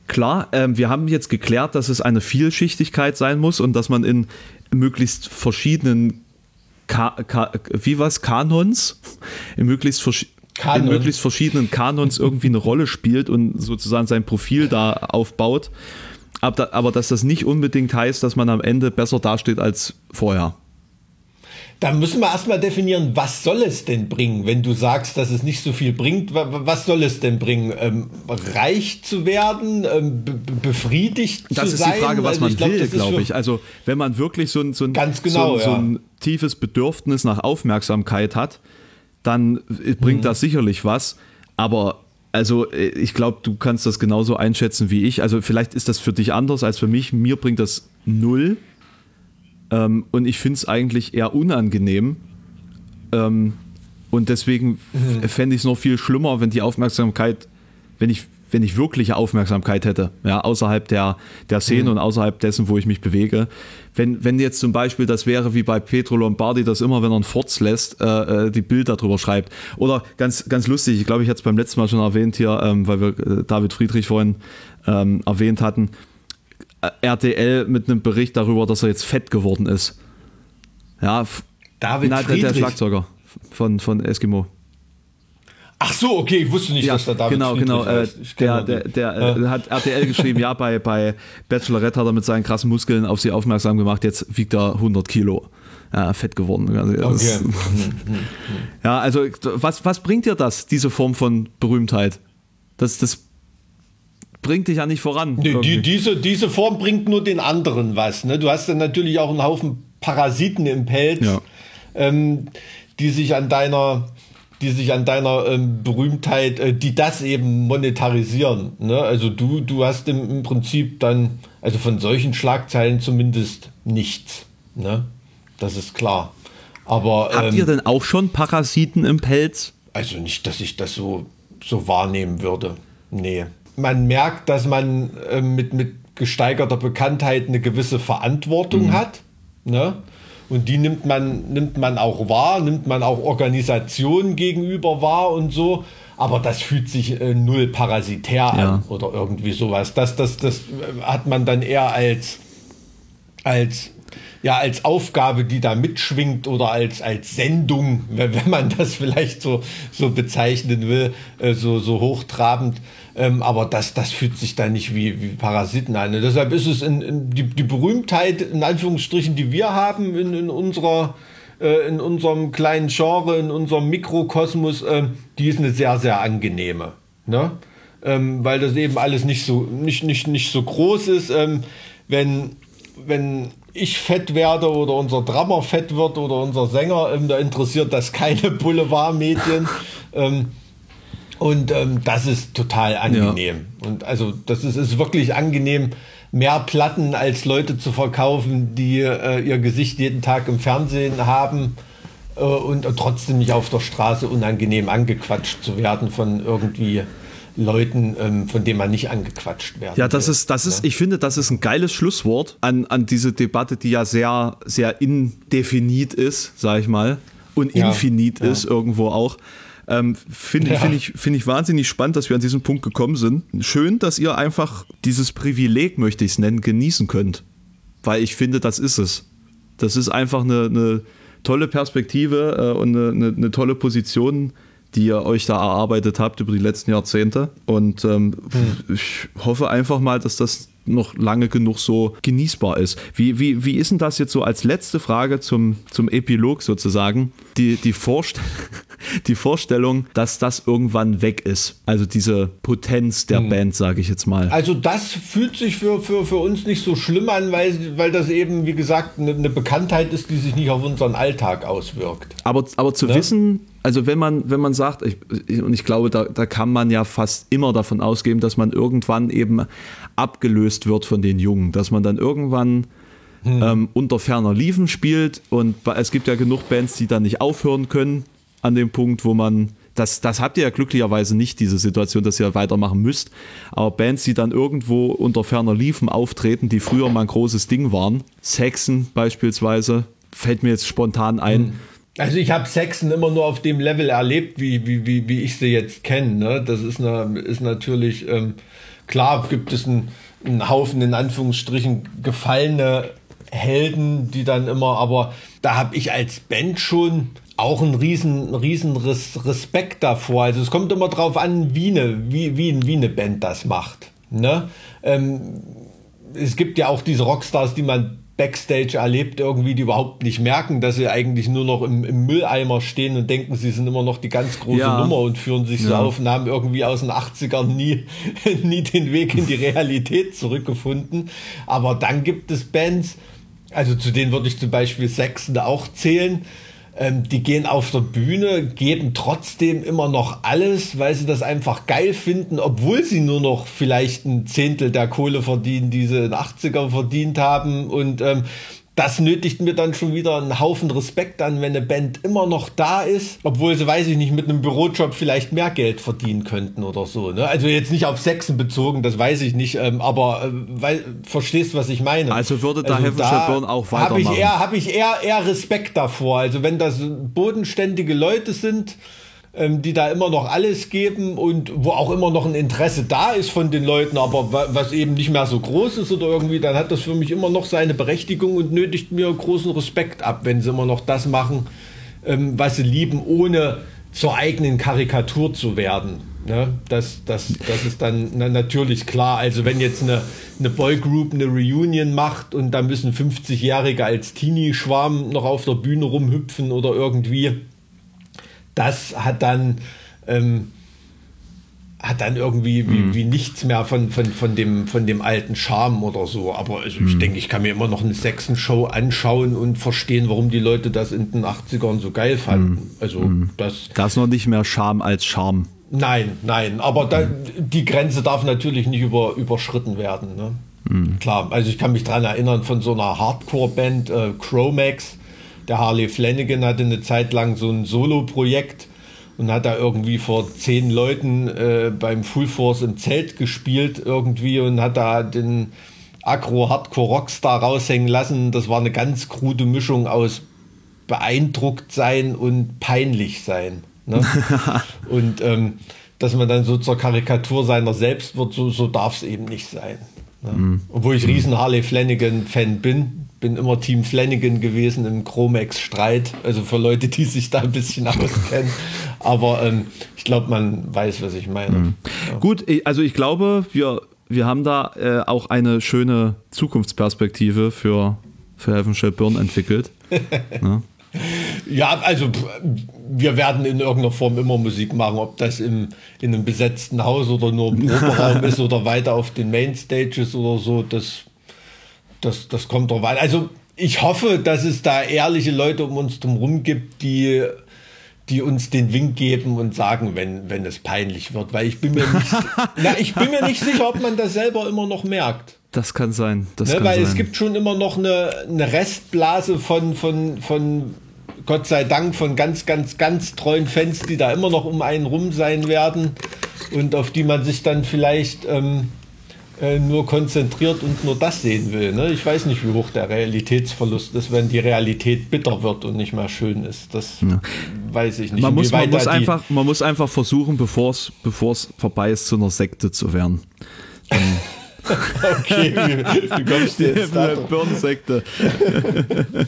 klar, ähm, wir haben jetzt geklärt, dass es eine Vielschichtigkeit sein muss und dass man in möglichst verschiedenen Ka Ka wie was Kanons in möglichst, Kanon. in möglichst verschiedenen Kanons irgendwie eine Rolle spielt und sozusagen sein Profil da aufbaut. Aber, aber dass das nicht unbedingt heißt, dass man am Ende besser dasteht als vorher. Da müssen wir erstmal definieren, was soll es denn bringen, wenn du sagst, dass es nicht so viel bringt. Was soll es denn bringen? Ähm, reich zu werden, ähm, befriedigt das zu sein? Das ist die Frage, was also man glaub, will, glaube ich. Also wenn man wirklich so ein, so ein, ganz genau, so, so ein ja. tiefes Bedürfnis nach Aufmerksamkeit hat, dann bringt hm. das sicherlich was. Aber also äh, ich glaube, du kannst das genauso einschätzen wie ich. Also vielleicht ist das für dich anders als für mich. Mir bringt das null ähm, und ich finde es eigentlich eher unangenehm. Ähm, und deswegen mhm. fände ich es noch viel schlimmer, wenn die Aufmerksamkeit, wenn ich, wenn ich wirkliche Aufmerksamkeit hätte, ja, außerhalb der, der Szene mhm. und außerhalb dessen, wo ich mich bewege. Wenn, wenn jetzt zum Beispiel das wäre wie bei Petro Lombardi, dass immer, wenn er einen Forts lässt, äh, äh, die Bild darüber schreibt. Oder ganz, ganz lustig, ich glaube, ich hatte es beim letzten Mal schon erwähnt hier, ähm, weil wir äh, David Friedrich vorhin ähm, erwähnt hatten RTL mit einem Bericht darüber, dass er jetzt fett geworden ist. Ja, David na, der, der Schlagzeuger von, von Eskimo. Ach so, okay, ich wusste nicht, ja, dass da David Genau, genau. Äh, der der, der äh, hat RTL geschrieben, ja, bei, bei Bachelorette hat er mit seinen krassen Muskeln auf sie aufmerksam gemacht, jetzt wiegt er 100 Kilo. Ja, fett geworden. Also, okay. ja, also was, was bringt dir das, diese Form von Berühmtheit? Das, das bringt dich ja nicht voran. Nee, die, diese, diese Form bringt nur den anderen was. Ne? Du hast dann natürlich auch einen Haufen Parasiten im Pelz, ja. ähm, die sich an deiner die sich an deiner ähm, Berühmtheit, äh, die das eben monetarisieren. Ne? Also du, du hast im, im, Prinzip dann, also von solchen Schlagzeilen zumindest nichts. Ne? Das ist klar. Aber habt ähm, ihr denn auch schon Parasiten im Pelz? Also nicht, dass ich das so so wahrnehmen würde. Nee man merkt, dass man äh, mit, mit gesteigerter Bekanntheit eine gewisse Verantwortung mhm. hat. Ne? Und die nimmt man, nimmt man auch wahr, nimmt man auch Organisationen gegenüber wahr und so. Aber das fühlt sich äh, null parasitär ja. an oder irgendwie sowas. Das, das, das hat man dann eher als, als ja als Aufgabe, die da mitschwingt oder als, als Sendung, wenn, wenn man das vielleicht so, so bezeichnen will, äh, so, so hochtrabend. Ähm, aber das, das fühlt sich da nicht wie, wie Parasiten an. Und deshalb ist es in, in die, die Berühmtheit, in Anführungsstrichen, die wir haben in, in unserer äh, in unserem kleinen Genre, in unserem Mikrokosmos, äh, die ist eine sehr, sehr angenehme. Ne? Ähm, weil das eben alles nicht so, nicht, nicht, nicht so groß ist. Ähm, wenn, wenn ich fett werde oder unser Drummer fett wird oder unser Sänger, ähm, da interessiert das keine Boulevardmedien. ähm, und ähm, das ist total angenehm. Ja. Und also das ist, ist wirklich angenehm, mehr Platten als Leute zu verkaufen, die äh, ihr Gesicht jeden Tag im Fernsehen haben äh, und, und trotzdem nicht auf der Straße unangenehm angequatscht zu werden von irgendwie Leuten, ähm, von denen man nicht angequatscht werden. Ja, das will. ist, das ist, ja. ich finde, das ist ein geiles Schlusswort an, an diese Debatte, die ja sehr, sehr indefinit ist, sag ich mal, und ja. infinit ja. ist irgendwo auch. Ähm, finde ja. find ich, find ich wahnsinnig spannend, dass wir an diesen Punkt gekommen sind. Schön, dass ihr einfach dieses Privileg, möchte ich es nennen, genießen könnt. Weil ich finde, das ist es. Das ist einfach eine, eine tolle Perspektive äh, und eine, eine, eine tolle Position, die ihr euch da erarbeitet habt über die letzten Jahrzehnte. Und ähm, hm. ich hoffe einfach mal, dass das noch lange genug so genießbar ist. Wie, wie, wie ist denn das jetzt so als letzte Frage zum, zum Epilog sozusagen? Die, die, Vorst die Vorstellung, dass das irgendwann weg ist. Also diese Potenz der hm. Band, sage ich jetzt mal. Also das fühlt sich für, für, für uns nicht so schlimm an, weil, weil das eben, wie gesagt, eine, eine Bekanntheit ist, die sich nicht auf unseren Alltag auswirkt. Aber, aber zu ne? wissen, also wenn man, wenn man sagt, ich, und ich glaube, da, da kann man ja fast immer davon ausgehen, dass man irgendwann eben abgelöst wird von den Jungen, dass man dann irgendwann hm. ähm, unter ferner Liefen spielt und es gibt ja genug Bands, die dann nicht aufhören können an dem Punkt, wo man das, das habt ihr ja glücklicherweise nicht, diese Situation, dass ihr weitermachen müsst. Aber Bands, die dann irgendwo unter ferner Liefen auftreten, die früher mal ein großes Ding waren, Saxon beispielsweise, fällt mir jetzt spontan ein. Hm. Also ich habe Saxon immer nur auf dem Level erlebt, wie, wie, wie, wie ich sie jetzt kenne. Ne? Das ist, eine, ist natürlich, ähm, klar gibt es einen, einen Haufen in Anführungsstrichen gefallene Helden, die dann immer, aber da habe ich als Band schon auch einen riesen, riesen Respekt davor. Also es kommt immer drauf an, wie eine, wie, wie, wie eine Band das macht. Ne? Ähm, es gibt ja auch diese Rockstars, die man Backstage erlebt, irgendwie, die überhaupt nicht merken, dass sie eigentlich nur noch im, im Mülleimer stehen und denken, sie sind immer noch die ganz große ja. Nummer und führen sich ja. so auf und haben irgendwie aus den 80ern nie, nie den Weg in die Realität zurückgefunden. Aber dann gibt es Bands, also zu denen würde ich zum Beispiel Saxon auch zählen, ähm, die gehen auf der Bühne, geben trotzdem immer noch alles, weil sie das einfach geil finden, obwohl sie nur noch vielleicht ein Zehntel der Kohle verdienen, die sie in den 80er verdient haben. Und ähm, das nötigt mir dann schon wieder einen Haufen Respekt an, wenn eine Band immer noch da ist, obwohl sie, weiß ich nicht, mit einem Bürojob vielleicht mehr Geld verdienen könnten oder so. Ne? Also jetzt nicht auf Sexen bezogen, das weiß ich nicht, ähm, aber äh, weil, verstehst, was ich meine. Also würde da also da Burn auch weitermachen. Habe ich, eher, hab ich eher, eher Respekt davor. Also wenn das bodenständige Leute sind, ähm, die da immer noch alles geben und wo auch immer noch ein Interesse da ist von den Leuten, aber was eben nicht mehr so groß ist oder irgendwie, dann hat das für mich immer noch seine Berechtigung und nötigt mir großen Respekt ab, wenn sie immer noch das machen, ähm, was sie lieben, ohne zur eigenen Karikatur zu werden. Ne? Das, das, das ist dann na, natürlich klar. Also wenn jetzt eine, eine Boygroup eine Reunion macht und da müssen 50-Jährige als Teenie-Schwarm noch auf der Bühne rumhüpfen oder irgendwie, das hat dann ähm, hat dann irgendwie wie, mhm. wie, nichts mehr von, von, von, dem, von dem alten Charme oder so. Aber also ich mhm. denke, ich kann mir immer noch eine Sechsen-Show anschauen und verstehen, warum die Leute das in den 80ern so geil fanden. Mhm. Also mhm. das. Das ist noch nicht mehr Charme als Charme. Nein, nein, aber da, die Grenze darf natürlich nicht über, überschritten werden. Ne? Mhm. Klar, also ich kann mich daran erinnern von so einer Hardcore-Band, äh, Chromax, der Harley Flanagan hatte eine Zeit lang so ein Solo-Projekt und hat da irgendwie vor zehn Leuten äh, beim Full Force im Zelt gespielt irgendwie und hat da den Agro-Hardcore-Rockstar raushängen lassen. Das war eine ganz krude Mischung aus beeindruckt sein und peinlich sein. Ne? und ähm, dass man dann so zur Karikatur seiner selbst wird, so, so darf es eben nicht sein. Ne? Mhm. Obwohl ich riesen Harley Flanagan-Fan bin, bin immer Team Flanagan gewesen im Chromex-Streit. Also für Leute, die sich da ein bisschen auskennen. Aber ähm, ich glaube, man weiß, was ich meine. Mhm. Ja. Gut, also ich glaube, wir, wir haben da äh, auch eine schöne Zukunftsperspektive für, für Heaven Shall Burn entwickelt. ja. ja, also wir werden in irgendeiner Form immer Musik machen, ob das im, in einem besetzten Haus oder nur im Proberaum ist oder weiter auf den Mainstages oder so, das das, das kommt drauf an. Also ich hoffe, dass es da ehrliche Leute um uns drumherum gibt, die, die uns den Wink geben und sagen, wenn, wenn es peinlich wird. Weil ich bin mir nicht, na, ich bin mir nicht sicher, ob man das selber immer noch merkt. Das kann sein. Das ne, kann weil sein. es gibt schon immer noch eine, eine Restblase von, von, von Gott sei Dank von ganz, ganz, ganz treuen Fans, die da immer noch um einen rum sein werden und auf die man sich dann vielleicht ähm, äh, nur konzentriert und nur das sehen will. Ne? Ich weiß nicht, wie hoch der Realitätsverlust ist, wenn die Realität bitter wird und nicht mehr schön ist. Das ja. weiß ich nicht. Man muss, man, muss einfach, man muss einfach versuchen, bevor es vorbei ist, zu einer Sekte zu werden. okay, wie, kommst du jetzt da? Birnsekte.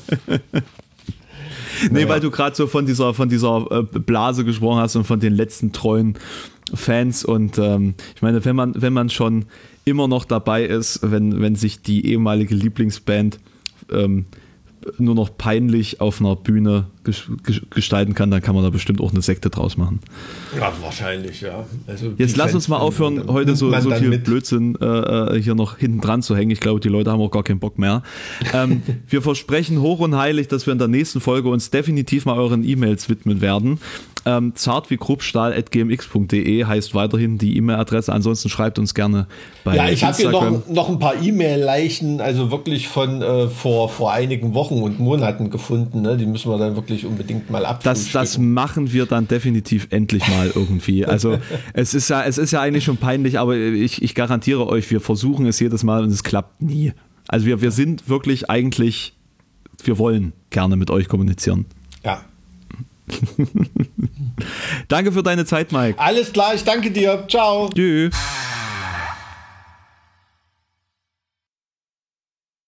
nee, weil du gerade so von dieser, von dieser äh, Blase gesprochen hast und von den letzten treuen Fans. Und ähm, ich meine, wenn man, wenn man schon immer noch dabei ist, wenn, wenn sich die ehemalige Lieblingsband ähm, nur noch peinlich auf einer Bühne gestalten kann, dann kann man da bestimmt auch eine Sekte draus machen. Ja, wahrscheinlich, ja. Also Jetzt lass uns mal aufhören, heute so, so viel. Blödsinn äh, äh, hier noch hinten dran zu hängen. Ich glaube, die Leute haben auch gar keinen Bock mehr. ähm, wir versprechen hoch und heilig, dass wir in der nächsten Folge uns definitiv mal euren E-Mails widmen werden. Ähm, zart wie kruppstahl.gmx.de heißt weiterhin die E-Mail-Adresse. Ansonsten schreibt uns gerne bei Ja, ich habe hier noch, noch ein paar E-Mail-Leichen, also wirklich von äh, vor, vor einigen Wochen und Monaten gefunden. Ne? Die müssen wir dann wirklich unbedingt mal das, das machen wir dann definitiv endlich mal irgendwie. Also es ist ja, es ist ja eigentlich schon peinlich, aber ich, ich garantiere euch, wir versuchen es jedes Mal und es klappt nie. Also wir, wir sind wirklich eigentlich, wir wollen gerne mit euch kommunizieren. Ja. danke für deine Zeit, Mike. Alles klar, ich danke dir. Ciao. Tschüss.